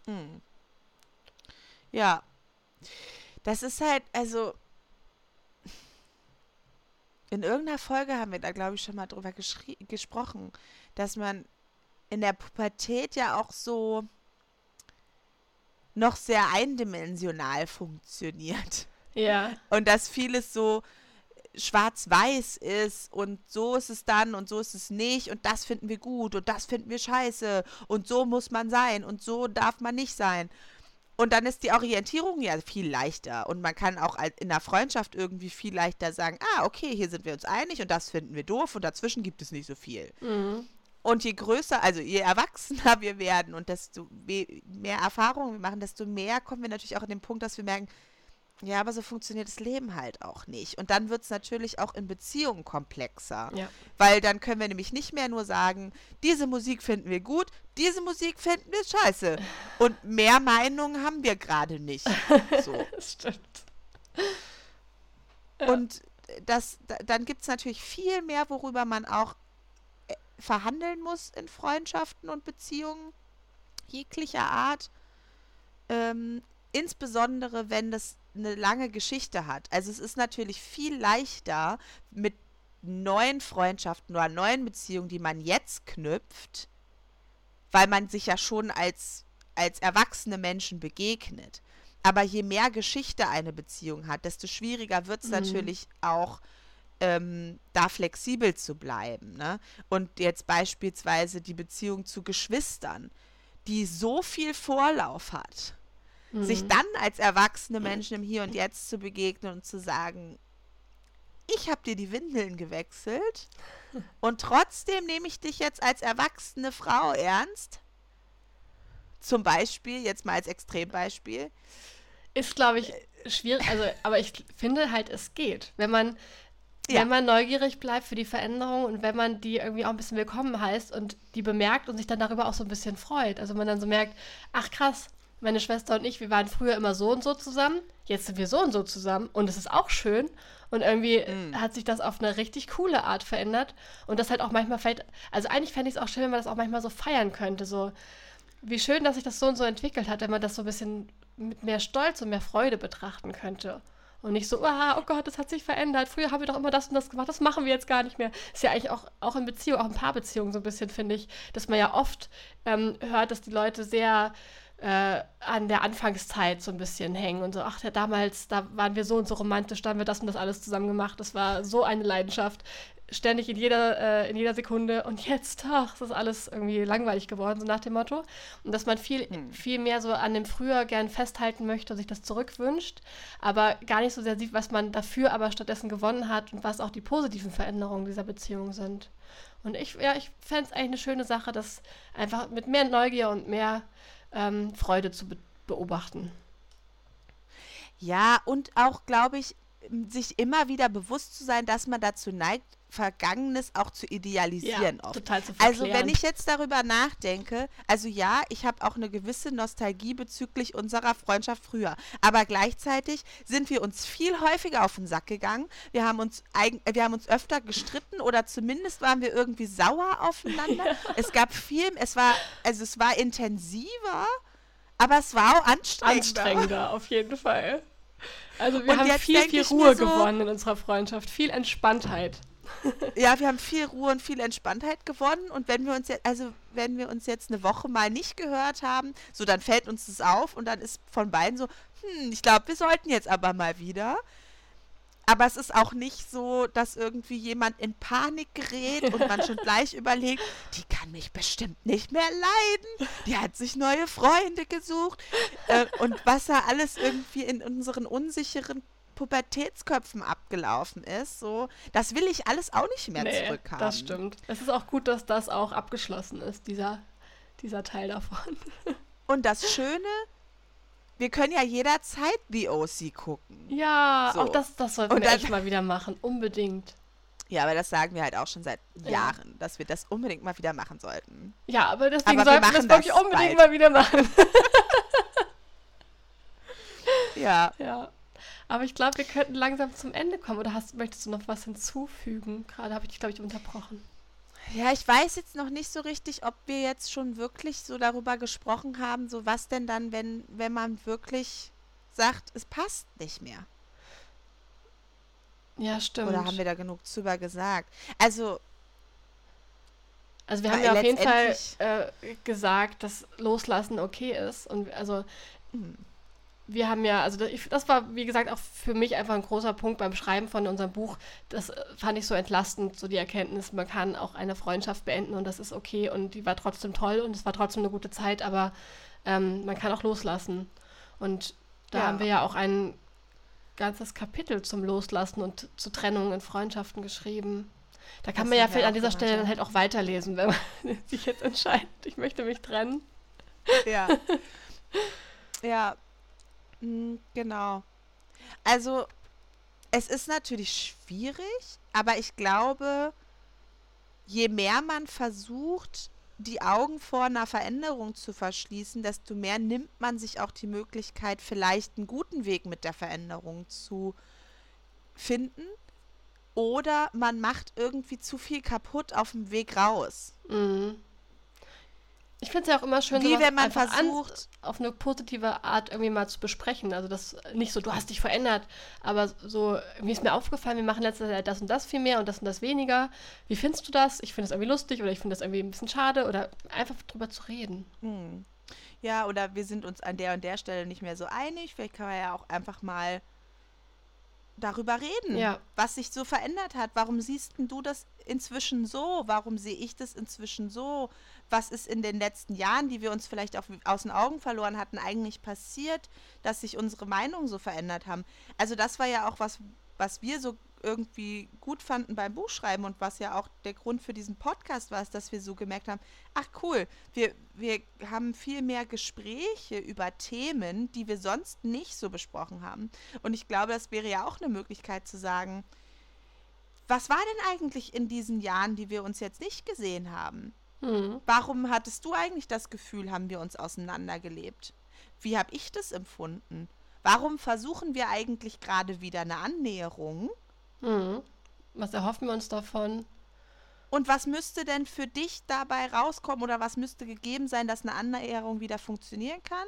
Hm. Ja, das ist halt, also. In irgendeiner Folge haben wir da, glaube ich, schon mal drüber gesprochen, dass man in der Pubertät ja auch so noch sehr eindimensional funktioniert. Ja. Und dass vieles so schwarz-weiß ist und so ist es dann und so ist es nicht und das finden wir gut und das finden wir scheiße und so muss man sein und so darf man nicht sein. Und dann ist die Orientierung ja viel leichter. Und man kann auch in der Freundschaft irgendwie viel leichter sagen, ah, okay, hier sind wir uns einig und das finden wir doof und dazwischen gibt es nicht so viel. Mhm. Und je größer, also je erwachsener wir werden und desto mehr Erfahrungen wir machen, desto mehr kommen wir natürlich auch an den Punkt, dass wir merken, ja, aber so funktioniert das Leben halt auch nicht. Und dann wird es natürlich auch in Beziehungen komplexer. Ja. Weil dann können wir nämlich nicht mehr nur sagen, diese Musik finden wir gut, diese Musik finden wir scheiße. Und mehr Meinungen haben wir gerade nicht. So. Stimmt. Ja. Und das, dann gibt es natürlich viel mehr, worüber man auch äh, verhandeln muss in Freundschaften und Beziehungen jeglicher Art. Ähm, insbesondere wenn das eine lange Geschichte hat. Also es ist natürlich viel leichter mit neuen Freundschaften oder neuen Beziehungen, die man jetzt knüpft, weil man sich ja schon als, als erwachsene Menschen begegnet. Aber je mehr Geschichte eine Beziehung hat, desto schwieriger wird es mhm. natürlich auch, ähm, da flexibel zu bleiben. Ne? Und jetzt beispielsweise die Beziehung zu Geschwistern, die so viel Vorlauf hat sich mhm. dann als erwachsene Menschen im Hier und Jetzt zu begegnen und zu sagen, ich habe dir die Windeln gewechselt und trotzdem nehme ich dich jetzt als erwachsene Frau ernst. Zum Beispiel, jetzt mal als Extrembeispiel. Ist, glaube ich, schwierig. Also, aber ich finde halt, es geht. Wenn man ja. wenn man neugierig bleibt für die Veränderung und wenn man die irgendwie auch ein bisschen willkommen heißt und die bemerkt und sich dann darüber auch so ein bisschen freut. Also man dann so merkt, ach krass, meine Schwester und ich, wir waren früher immer so und so zusammen, jetzt sind wir so und so zusammen und es ist auch schön. Und irgendwie mm. hat sich das auf eine richtig coole Art verändert. Und das halt auch manchmal fällt, also eigentlich fände ich es auch schön, wenn man das auch manchmal so feiern könnte. So, wie schön, dass sich das so und so entwickelt hat, wenn man das so ein bisschen mit mehr Stolz und mehr Freude betrachten könnte. Und nicht so, oh Gott, das hat sich verändert. Früher haben wir doch immer das und das gemacht, das machen wir jetzt gar nicht mehr. Ist ja eigentlich auch, auch in Beziehung, auch in Paarbeziehungen so ein bisschen, finde ich, dass man ja oft ähm, hört, dass die Leute sehr äh, an der Anfangszeit so ein bisschen hängen und so, ach ja, damals, da waren wir so und so romantisch, da haben wir das und das alles zusammen gemacht. Das war so eine Leidenschaft ständig in jeder, äh, in jeder Sekunde und jetzt, ach, das ist alles irgendwie langweilig geworden, so nach dem Motto. Und dass man viel, hm. viel mehr so an dem Früher gern festhalten möchte und sich das zurückwünscht, aber gar nicht so sehr sieht, was man dafür aber stattdessen gewonnen hat und was auch die positiven Veränderungen dieser Beziehung sind. Und ich, ja, ich fände es eigentlich eine schöne Sache, das einfach mit mehr Neugier und mehr ähm, Freude zu be beobachten. Ja, und auch, glaube ich, sich immer wieder bewusst zu sein, dass man dazu neigt, Vergangenes auch zu idealisieren ja. Total zu also wenn ich jetzt darüber nachdenke, also ja, ich habe auch eine gewisse Nostalgie bezüglich unserer Freundschaft früher, aber gleichzeitig sind wir uns viel häufiger auf den Sack gegangen. Wir haben uns wir haben uns öfter gestritten oder zumindest waren wir irgendwie sauer aufeinander. Ja. Es gab viel, es war also es war intensiver, aber es war auch anstrengender. Anstrengender auf jeden Fall. Also wir Und haben viel, viel Ruhe so, gewonnen in unserer Freundschaft, viel Entspanntheit. ja, wir haben viel Ruhe und viel Entspanntheit gewonnen. Und wenn wir uns jetzt, also wenn wir uns jetzt eine Woche mal nicht gehört haben, so dann fällt uns das auf und dann ist von beiden so, hm, ich glaube, wir sollten jetzt aber mal wieder. Aber es ist auch nicht so, dass irgendwie jemand in Panik gerät und man schon gleich überlegt, die kann mich bestimmt nicht mehr leiden. Die hat sich neue Freunde gesucht. Äh, und was da alles irgendwie in unseren unsicheren Pubertätsköpfen abgelaufen ist, so, das will ich alles auch nicht mehr nee, zurückhaben. Das stimmt. Es ist auch gut, dass das auch abgeschlossen ist, dieser, dieser Teil davon. Und das Schöne, wir können ja jederzeit The OC gucken. Ja, so. auch das, das sollten Und wir dann, echt mal wieder machen, unbedingt. Ja, aber das sagen wir halt auch schon seit Jahren, ja. dass wir das unbedingt mal wieder machen sollten. Ja, aber deswegen aber sollten wir das wirklich unbedingt bald. mal wieder machen. ja. Ja. Aber ich glaube, wir könnten langsam zum Ende kommen. Oder hast, möchtest du noch was hinzufügen? Gerade habe ich dich, glaube ich, unterbrochen. Ja, ich weiß jetzt noch nicht so richtig, ob wir jetzt schon wirklich so darüber gesprochen haben, so was denn dann, wenn, wenn man wirklich sagt, es passt nicht mehr. Ja, stimmt. Oder haben wir da genug drüber gesagt? Also. Also wir haben ja auf jeden Fall äh, gesagt, dass Loslassen okay ist. Und also mhm wir haben ja, also das war, wie gesagt, auch für mich einfach ein großer Punkt beim Schreiben von unserem Buch. Das äh, fand ich so entlastend, so die Erkenntnis, man kann auch eine Freundschaft beenden und das ist okay und die war trotzdem toll und es war trotzdem eine gute Zeit, aber ähm, man kann auch loslassen. Und da ja. haben wir ja auch ein ganzes Kapitel zum Loslassen und zu Trennungen in Freundschaften geschrieben. Da kann das man ja vielleicht an dieser Stelle dann halt auch weiterlesen, wenn man sich jetzt entscheidet, ich möchte mich trennen. Ja. ja, hm, genau. Also, es ist natürlich schwierig, aber ich glaube, je mehr man versucht, die Augen vor einer Veränderung zu verschließen, desto mehr nimmt man sich auch die Möglichkeit, vielleicht einen guten Weg mit der Veränderung zu finden. Oder man macht irgendwie zu viel kaputt auf dem Weg raus. Mhm. Ich finde es ja auch immer schön, Wie wenn man versucht, auf eine positive Art irgendwie mal zu besprechen. Also das nicht so, du hast dich verändert, aber so, mir ist mir aufgefallen, wir machen letztes Jahr das und das viel mehr und das und das weniger. Wie findest du das? Ich finde das irgendwie lustig oder ich finde das irgendwie ein bisschen schade oder einfach drüber zu reden. Hm. Ja, oder wir sind uns an der und der Stelle nicht mehr so einig. Vielleicht kann man ja auch einfach mal darüber reden, ja. was sich so verändert hat. Warum siehst du das inzwischen so? Warum sehe ich das inzwischen so? Was ist in den letzten Jahren, die wir uns vielleicht auch aus den Augen verloren hatten, eigentlich passiert, dass sich unsere Meinungen so verändert haben? Also das war ja auch was, was wir so irgendwie gut fanden beim Buchschreiben und was ja auch der Grund für diesen Podcast war, ist, dass wir so gemerkt haben, ach cool, wir, wir haben viel mehr Gespräche über Themen, die wir sonst nicht so besprochen haben. Und ich glaube, das wäre ja auch eine Möglichkeit zu sagen, was war denn eigentlich in diesen Jahren, die wir uns jetzt nicht gesehen haben? Mhm. Warum hattest du eigentlich das Gefühl, haben wir uns auseinandergelebt? Wie habe ich das empfunden? Warum versuchen wir eigentlich gerade wieder eine Annäherung? Mhm. Was erhoffen wir uns davon? Und was müsste denn für dich dabei rauskommen oder was müsste gegeben sein, dass eine Annäherung wieder funktionieren kann?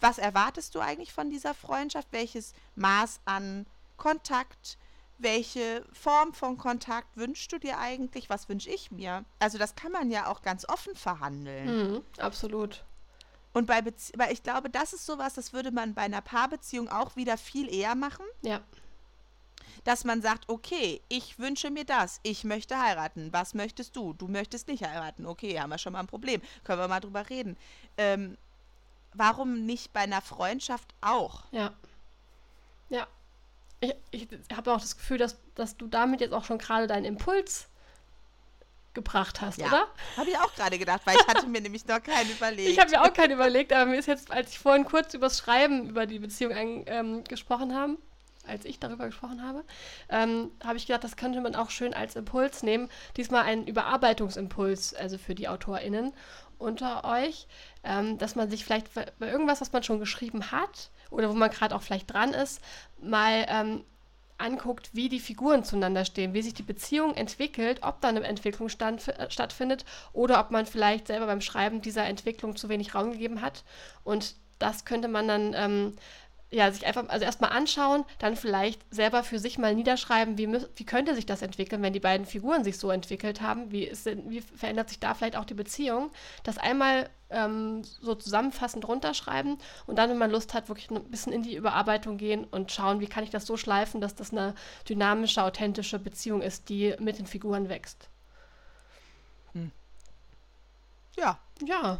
Was erwartest du eigentlich von dieser Freundschaft? Welches Maß an Kontakt? Welche Form von Kontakt wünschst du dir eigentlich? Was wünsche ich mir? Also das kann man ja auch ganz offen verhandeln. Mhm, absolut. Und bei Bezie weil ich glaube, das ist sowas, das würde man bei einer Paarbeziehung auch wieder viel eher machen. Ja dass man sagt, okay, ich wünsche mir das, ich möchte heiraten. Was möchtest du? Du möchtest nicht heiraten. Okay, haben wir schon mal ein Problem. Können wir mal drüber reden. Ähm, warum nicht bei einer Freundschaft auch? Ja. Ja. Ich, ich habe auch das Gefühl, dass, dass du damit jetzt auch schon gerade deinen Impuls gebracht hast, ja, oder? Habe ich auch gerade gedacht, weil ich hatte mir nämlich noch keinen überlegt. Ich habe mir auch keinen überlegt, aber mir ist jetzt, als ich vorhin kurz über das Schreiben über die Beziehung ein, ähm, gesprochen haben, als ich darüber gesprochen habe, ähm, habe ich gedacht, das könnte man auch schön als Impuls nehmen. Diesmal ein Überarbeitungsimpuls, also für die AutorInnen unter euch, ähm, dass man sich vielleicht bei irgendwas, was man schon geschrieben hat oder wo man gerade auch vielleicht dran ist, mal ähm, anguckt, wie die Figuren zueinander stehen, wie sich die Beziehung entwickelt, ob da eine Entwicklung stand, äh, stattfindet oder ob man vielleicht selber beim Schreiben dieser Entwicklung zu wenig Raum gegeben hat. Und das könnte man dann ähm, ja, sich einfach, also erstmal anschauen, dann vielleicht selber für sich mal niederschreiben, wie, wie könnte sich das entwickeln, wenn die beiden Figuren sich so entwickelt haben, wie, ist, wie verändert sich da vielleicht auch die Beziehung, das einmal ähm, so zusammenfassend runterschreiben und dann, wenn man Lust hat, wirklich ein bisschen in die Überarbeitung gehen und schauen, wie kann ich das so schleifen, dass das eine dynamische, authentische Beziehung ist, die mit den Figuren wächst. Hm. Ja. Ja.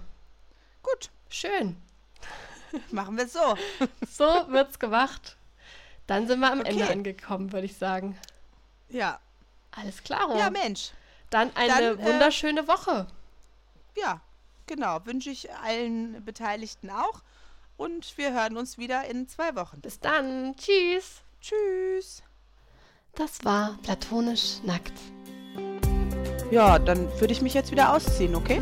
Gut. Schön. Machen wir so. So wird's gemacht. Dann sind wir am okay. Ende angekommen, würde ich sagen. Ja. Alles klar. Ja, Mensch. Dann eine Dann, äh, wunderschöne Woche. Ja, genau. Wünsche ich allen Beteiligten auch. Und wir hören uns wieder in zwei Wochen. Bis dann. Tschüss. Tschüss. Das war platonisch nackt. Ja, dann würde ich mich jetzt wieder ausziehen, okay?